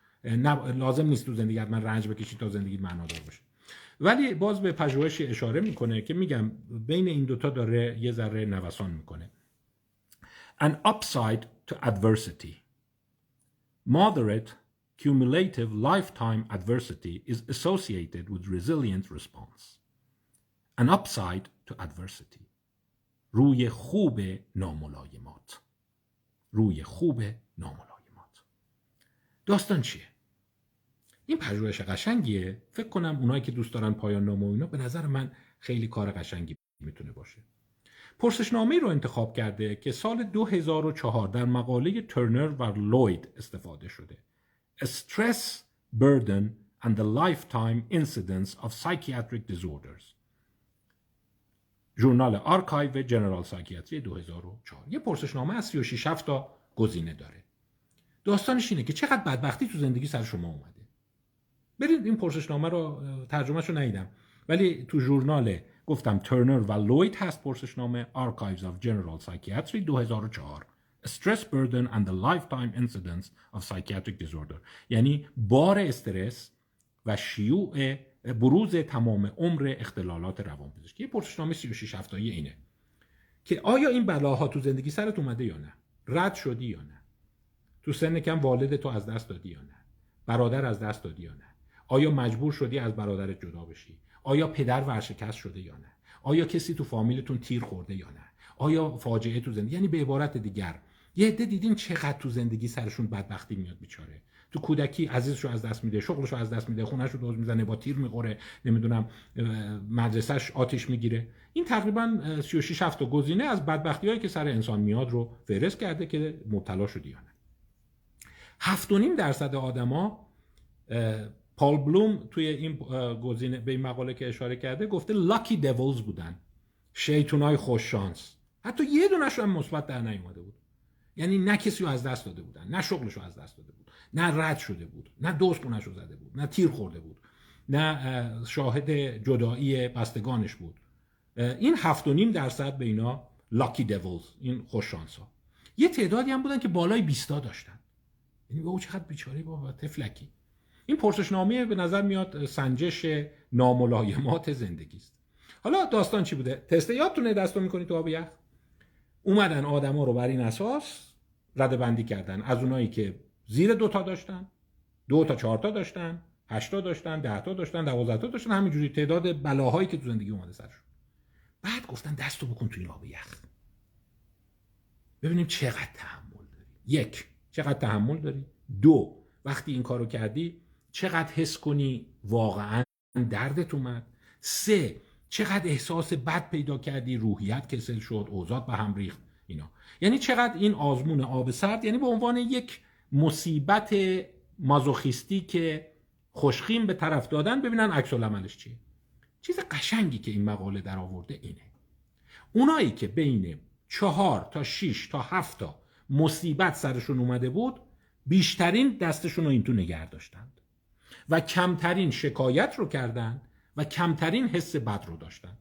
لازم نیست تو زندگی من رنج بکشی تا زندگی معنا دار باشه. ولی باز به پژوهش اشاره می‌کنه که میگم بین این دوتا داره یه ذره نوسان می‌کنه. An upside to adversity. Moderate cumulative lifetime adversity is associated with resilient response. An upside to adversity. روی خوب ناملایمات. روی خوب ناملایمات. داستان چیه؟ این پژوهش قشنگیه. فکر کنم اونایی که دوست دارن پایان نامه اینا به نظر من خیلی کار قشنگی می‌تونه باشه. پرسشنامه رو انتخاب کرده که سال 2004 در مقاله ترنر و لوید استفاده شده. Stress Burden and the Lifetime Incidence of Psychiatric Disorders. ژورنال Archive General Psychiatry 2004 یه پرسشنامه از 36 تا گزینه داره. داستانش اینه که چقدر بدبختی تو زندگی سر شما اومده. برید این پرسشنامه رو ترجمهش رو ولی تو ژورنال گفتم ترنر و لوید هست پرسشنامه Archives of General Psychiatry 2004 Stress Burden and the Lifetime Incidence of Psychiatric Disorder. یعنی بار استرس و شیوع بروز تمام عمر اختلالات روانپزشکی. پرسشنامه 36 هفتایی اینه که آیا این بلاها تو زندگی سرت اومده یا نه؟ رد شدی یا نه؟ تو سن کم والد تو از دست دادی یا نه؟ برادر از دست دادی یا نه؟ آیا مجبور شدی از برادرت جدا بشی؟ آیا پدر ورشکست شده یا نه؟ آیا کسی تو فامیلتون تیر خورده یا نه؟ آیا فاجعه تو زندگی یعنی به عبارت دیگر یه عده دیدین چقدر تو زندگی سرشون بدبختی میاد بیچاره؟ تو کودکی عزیزشو از دست میده شغلشو از دست میده خونهشو دوز می‌زنه با تیر می‌خوره نمی‌دونم مدرسهش آتیش می‌گیره. این تقریبا 36 هفت گزینه از بدبختی هایی که سر انسان میاد رو فهرست کرده که مبتلا شدی یا نه. هفت و نیم درصد آدما پال بلوم توی این گزینه به این مقاله که اشاره کرده گفته لاکی دیولز بودن. شیطونای خوش شانس. حتی یه دونش هم مثبت در نیومده بود. یعنی نه کسی رو از دست داده بودن نه شغلش رو از دست داده بود. نه رد شده بود نه دوست رو زده بود نه تیر خورده بود نه شاهد جدایی بستگانش بود. این هفت و نیم درصد به اینا لاکی دیولز این خوششانس ها. یه تعدادی هم بودن که بالای بیستا داشتن. یعنی او چقدر بیچاره با تفلکی این پرسشنامه به نظر میاد سنجش ناملایمات زندگی است. حالا داستان چی بوده؟ تست یادتونه دستو می‌کنی تو آب یخ؟ اومدن آدما رو بر این اساس رده بندی کردن. از اونایی که زیر دو تا داشتن. دو تا چهار تا داشتن هشت تا داشتن ده تا داشتن دوازده تا داشتن همینجوری تعداد بلاهایی که تو زندگی اومده سرشون. بعد گفتن دستو بکن تو این آب یخ. ببینیم چقدر تحمل داری. یک چقدر تحمل داری. دو وقتی این کارو کردی چقدر حس کنی واقعا دردت اومد. سه چقدر احساس بد پیدا کردی روحیت کسل شد اوزاد به هم ریخت اینا. یعنی چقدر این آزمون آب سرد یعنی به عنوان یک مصیبت مازوخیستی که خوشخیم به طرف دادن ببینن عکس العملش چیه. چیز قشنگی که این مقاله در آورده اینه. اونایی که بین چهار تا شیش تا هفت تا مصیبت سرشون اومده بود بیشترین دستشون رو این تو نگه داشتند. و کمترین شکایت رو کردن و کمترین حس بد رو داشتن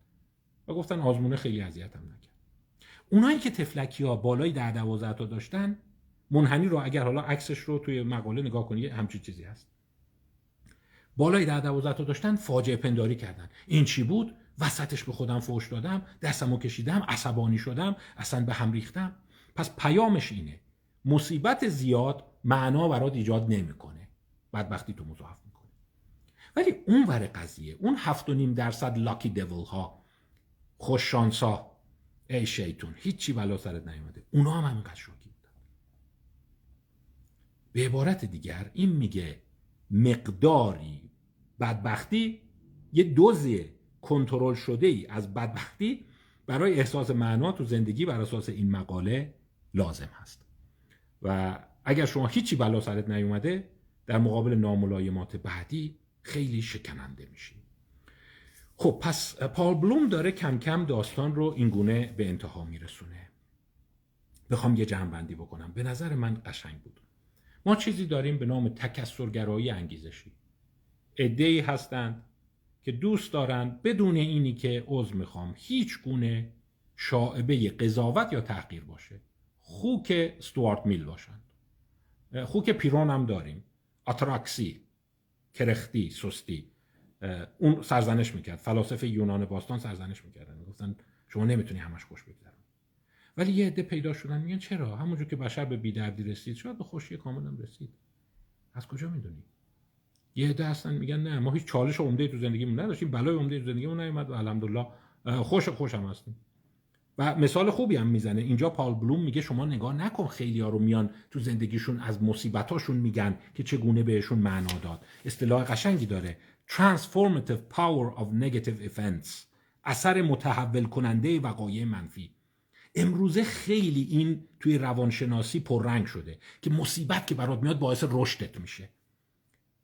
و گفتن آزمونه خیلی اذیتم نکرد. اونایی که تفلکی ها بالای در دوازده تا داشتن منحنی رو اگر حالا عکسش رو توی مقاله نگاه کنی همچین چیزی هست. بالای در دوازده تا داشتن فاجعه پنداری کردن. این چی بود؟ وسطش به خودم فوش دادم دستمو کشیدم عصبانی شدم اصلا به هم ریختم. پس پیامش اینه مصیبت زیاد معنا برات ایجاد نمی‌کنه. بدبختی تو مضاعف می‌کنه. ولی اون ور قضیه اون هفت و نیم درصد لاکی دیول ها خوش ها ای شیطون هیچی بلا سرت نیومده. اونا هم همینقدر بودن به عبارت دیگر این میگه مقداری بدبختی یه دوز کنترل شده ای از بدبختی برای احساس معنا تو زندگی بر اساس این مقاله لازم هست. و اگر شما هیچی بلا سرت نیومده در مقابل ناملایمات بعدی خیلی شکننده میشی. خب پس پال بلوم داره کم کم داستان رو اینگونه به انتها میرسونه. بخوام یه جمع بکنم. به نظر من قشنگ بود. ما چیزی داریم به نام تکسرگرایی انگیزشی. ای هستند که دوست دارند بدون اینی که عضو می‌خوام هیچ گونه شاعبه قضاوت یا تحقیر باشه. خوک ستوارت میل باشند. خوک پیرون هم داریم. آتراکسی کرختی سستی. اون سرزنش می‌کرد. فلاسفه یونان باستان سرزنش می‌کردن. می‌گفتن شما نمی‌تونی همش خوش بگذرون ولی یه عده پیدا شدن میگن چرا؟ همونجور که بشر به بیدردی رسید. شاید به خوشی کامل رسید. از کجا می‌دونی؟ یه عده هستن میگن نه ما هیچ چالش عمده تو زندگیمون نداشتیم بلای عمده تو زندگیمون نیومد و الحمدلله خوش خوش هم هستیم. و مثال خوبی هم می‌زنه. اینجا پال بلوم میگه شما نگاه نکن خیلی ها رو میان تو زندگیشون از مصیبتاشون میگن که چگونه بهشون معنا داد. اصطلاح قشنگی داره. Transformative power of negative events. اثر متحول کننده وقایع منفی. امروزه خیلی این توی روانشناسی پررنگ شده که مصیبت که برات میاد باعث رشدت میشه.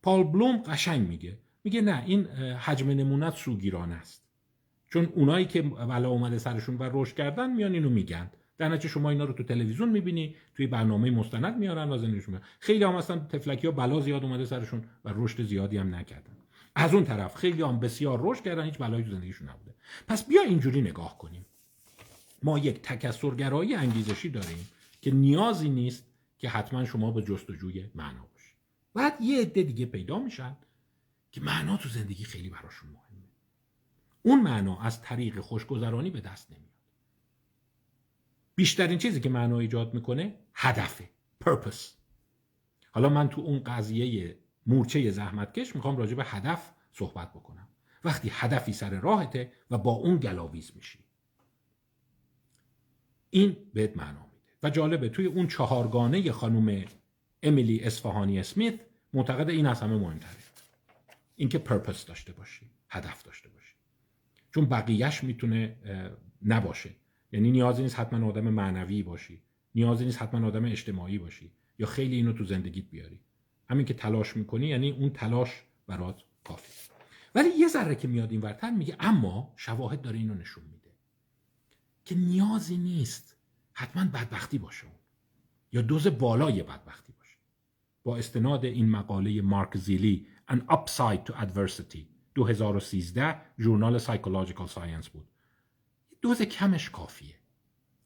پال بلوم قشنگ میگه. میگه نه این حجم نمونت سوگیرانه است. چون اونایی که بلا اومده سرشون و رشد کردن میان اینو میگن. در نتیجه شما اینا رو تو تلویزیون می‌بینی توی برنامه مستند میارن و زندگیشون خیلی هم اصلا تفلکی ها بلا زیاد اومده سرشون و رشد زیادی هم نکردن. از اون طرف خیلی هم بسیار رشد کردن هیچ بلایی تو زندگیشون نبوده. پس بیا اینجوری نگاه کنیم. ما یک تکسرگرایی انگیزشی داریم که نیازی نیست که حتما شما به جستجوی معنا باشید بعد یه عده دیگه پیدا میشن که معنا تو زندگی خیلی براشون مهمه. اون معنا از طریق خوشگذرانی به دست نمیاد. بیشترین چیزی که معنا ایجاد می‌کنه هدفه پرپس حالا من تو اون قضیه مورچه زحمتکش می‌خوام راجع به هدف صحبت بکنم. وقتی هدفی سر راهته و با اون گلاویز میشی. این بهت معنا میده. و جالبه توی اون چهارگانه خانم امیلی اسفهانی اسمیت معتقد این از همه مهمتره. اینکه پرپس داشته باشی هدف داشته باشی. چون بقیهش می‌تونه نباشه. یعنی نیازی نیست حتما آدم معنوی باشی. نیازی نیست حتما آدم اجتماعی باشی. یا خیلی اینو تو زندگیت بیاری. همین که تلاش می‌کنی یعنی اون تلاش برات کافی ولی یه ذره که میاد این ورتر میگه اما شواهد داره اینو نشون میده. که نیازی نیست. حتما بدبختی باشه اون. یا دوز بالای بدبختی باشه. با استناد این مقاله مارک سیری An Upside to Adversity 2013 ژورنال Psychological Science بود. دوز کمش کافیه.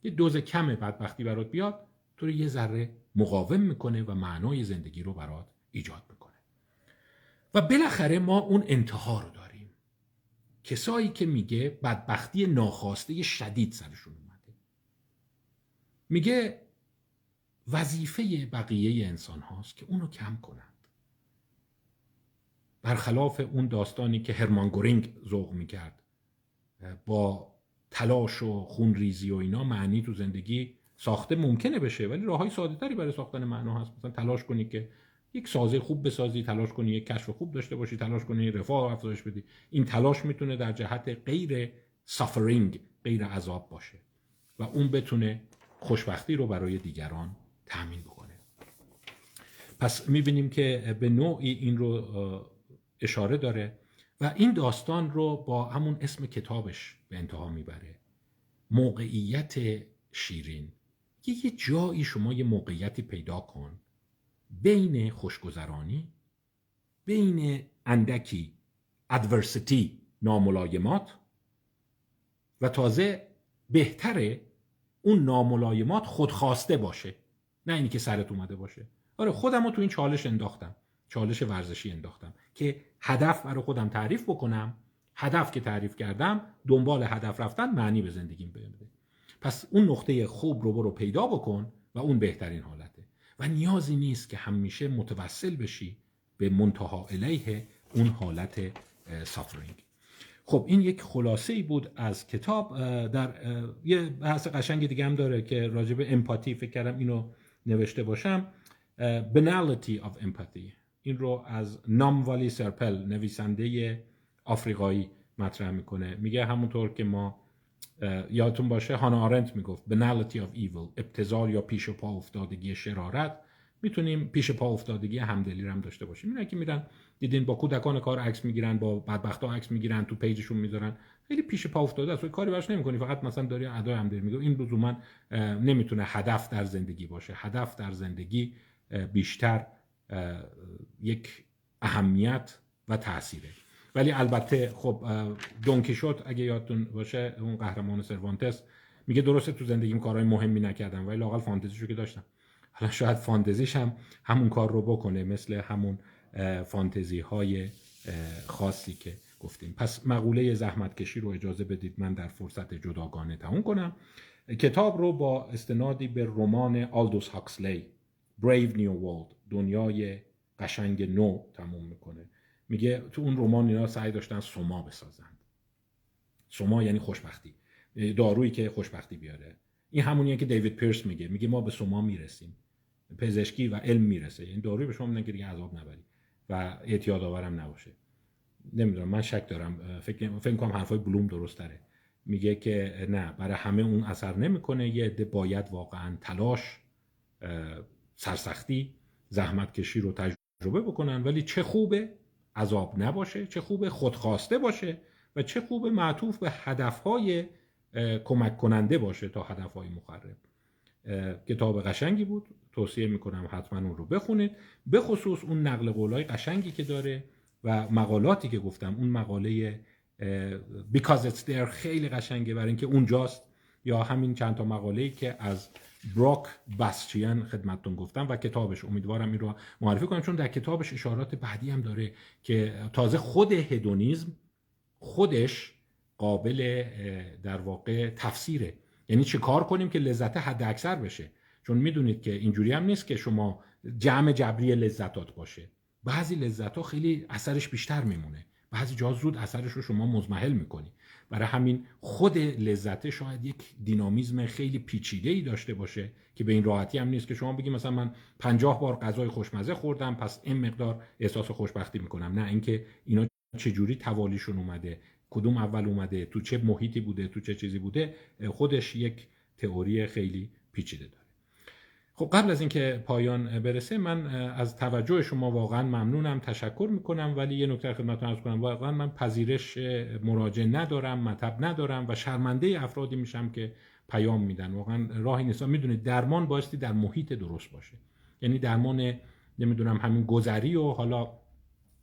یه دوز کم بدبختی برات بیاد تو رو یه ذره مقاوم می‌کنه و معنای زندگی رو برات ایجاد می‌کنه. و بالاخره ما اون انتها رو داریم. کسایی که میگه بدبختی ناخواسته شدید سرشون اومده. میگه وظیفه بقیه انسان هاست که اونو کم کنند. برخلاف اون داستانی که هرمان گورینگ ذوق می‌کرد با تلاش و خونریزی و اینا معنی تو زندگی ساخته ممکنه بشه ولی راه های ساده تری برای ساختن معنا هست. مثلا تلاش کنی که یک سازه خوب بسازی تلاش کنی یک کشف خوب داشته باشی تلاش کنی رفاه افزایش بدی. این تلاش می‌تونه در جهت غیر سافرینگ غیر عذاب باشه و اون بتونه خوشبختی رو برای دیگران تامین بکنه. پس می‌بینیم که به نوعی این رو اشاره داره و این داستان رو با همون اسم کتابش به انتها می‌بره. موقعیت شیرین. یه جایی شما یه موقعیتی پیدا کن بین خوشگذرانی بین اندکی ادورسیتی ناملایمات و تازه بهتره اون ناملایمات خودخواسته باشه. نه اینی که سرت اومده باشه. آره خودم رو تو این چالش انداختم. چالش ورزشی انداختم که هدف برای خودم تعریف بکنم. هدف که تعریف کردم دنبال هدف رفتن معنی به زندگیم بده. پس اون نقطه خوب رو برو پیدا بکن و اون بهترین حالته و نیازی نیست که همیشه متوسل بشی به منتها الیه اون حالت سافرینگ خب این یک خلاصه ای بود از کتاب در یه بحث قشنگ دیگه هم داره که راجب امپاتی فکر کردم اینو نوشته باشم. Banality of Empathy. این رو از نام والی سرپل نویسنده آفریقایی مطرح می‌کنه. میگه همونطور که ما یادتون باشه هانا آرنت می‌گفت بنالتی of evil ابتزار یا پیش پا افتادگی شرارت. می‌تونیم پیش پا افتادگی همدلی هم داشته باشیم. اینا که میرن دیدین با کودکان کار عکس می‌گیرن با بدبختا عکس می‌گیرن تو پیجشون می‌ذارن. خیلی پیش پا افتاده است. کاری براش نمی‌کنی. فقط مثلا داری ادای همدلی میگه این لزوما نمی‌تونه هدف در زندگی باشه. هدف در زندگی بیشتر یک اهمیت و تاثیره ولی البته خب دونکیشوت اگه یادتون باشه اون قهرمان سروانتس میگه درسته تو زندگیم کارهای مهمی نکردم ولی لاقل فانتزیشو که داشتم. حالا شاید فانتزیش هم همون کار رو بکنه مثل همون فانتزی های خاصی که گفتیم. پس مقوله زحمت کشی رو اجازه بدید من در فرصت جداگانه تموم کنم. کتاب رو با استنادی به رمان آلدوس هاکسلی Brave New World دنیای قشنگ نو تموم می‌کنه. میگه تو اون رمان اینا سعی داشتن سوما بسازند سوما یعنی خوشبختی. دارویی که خوشبختی بیاره. این همونیه که دیوید پیرس میگه. میگه ما به سوما می‌رسیم. پزشکی و علم می‌رسه. یعنی داروی به شما میدن که دیگه عذاب نبری و اعتیاد آورم نباشه. نمی‌دونم من شک دارم. فکر فکر کنم حرفای بلوم درست تره. میگه که نه برای همه اون اثر نمی‌کنه. یه عده باید واقعا تلاش سرسختی زحمت کشی رو تجربه بکنن. ولی چه خوبه؟ عذاب نباشه چه خوبه خودخواسته باشه و چه خوبه معطوف به هدفهای کمک کننده باشه تا هدفهای مخرب. کتاب قشنگی بود. توصیه می‌کنم حتما اون رو بخونید. به خصوص اون نقل قولای قشنگی که داره و مقالاتی که گفتم. اون مقاله Because It's There خیلی قشنگه. برای اینکه اونجاست یا همین چند تا مقاله که از بروک باستیان خدمتتون گفتم و کتابش. امیدوارم این رو معرفی کنم چون در کتابش اشارات بعدی هم داره که تازه خود هدونیزم خودش قابل در واقع تفسیره. یعنی چه کار کنیم که لذت حد اکثر بشه؟ چون می‌دونید که اینجوری هم نیست که شما جمع جبری لذتات باشه. بعضی لذت ها خیلی اثرش بیشتر میمونه. بعضی جا زود اثرش رو شما مزمحل می‌کنی. برای همین خود لذت شاید یک دینامیزم خیلی پیچیده ای داشته باشه که به این راحتی هم نیست که شما بگی مثلا من پنجاه بار غذای خوشمزه خوردم پس این مقدار احساس خوشبختی می‌کنم. نه اینکه اینا چجوری توالیشون اومده کدوم اول اومده تو چه محیطی بوده تو چه چیزی بوده خودش یک تئوری خیلی پیچیده داره. خب قبل از اینکه پایان برسه من از توجه شما واقعا ممنونم تشکر می‌کنم. ولی یه نکته خدمتتون عرض کنم واقعا من پذیرش مراجع ندارم مطب ندارم و شرمنده افرادی میشم که پیام میدن. واقعا راهی نیست. می‌دونید درمان بایستی در محیط درست باشه. یعنی درمان نمی‌دونم همین گذری و حالا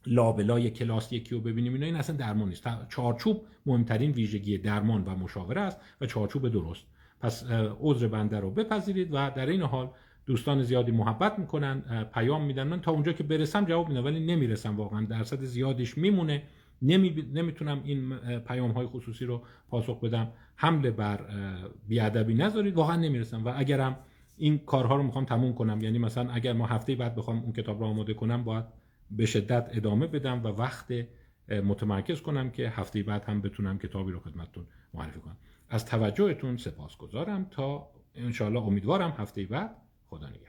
لابلای کلاس یکی رو ببینیم اینا این اصلا درمان نیست. چارچوب مهمترین ویژگی درمان و مشاوره است و چارچوب درست. پس عذر بنده رو بپذیرید و در این حال دوستان زیادی محبت می‌کنن پیام میدن. من تا اونجا که برسم جواب میدم ولی نمی‌رسم واقعا. درصد زیادیش میمونه. نمی... نمی‌تونم این پیام های خصوصی رو پاسخ بدم. حمله بر بیادبی نذارید. واقعا نمی‌رسم. و اگرم این کارها رو می‌خوام تموم کنم یعنی مثلا اگر ما هفته بعد بخوام اون کتاب رو آماده کنم باید به شدت ادامه بدم و وقت متمرکز کنم که هفته بعد هم بتونم کتابی رو خدمتتون معرفی کنم. از توجهتون سپاسگزارم تا انشاءالله امیدوارم هفته بعد خدا نگهدار.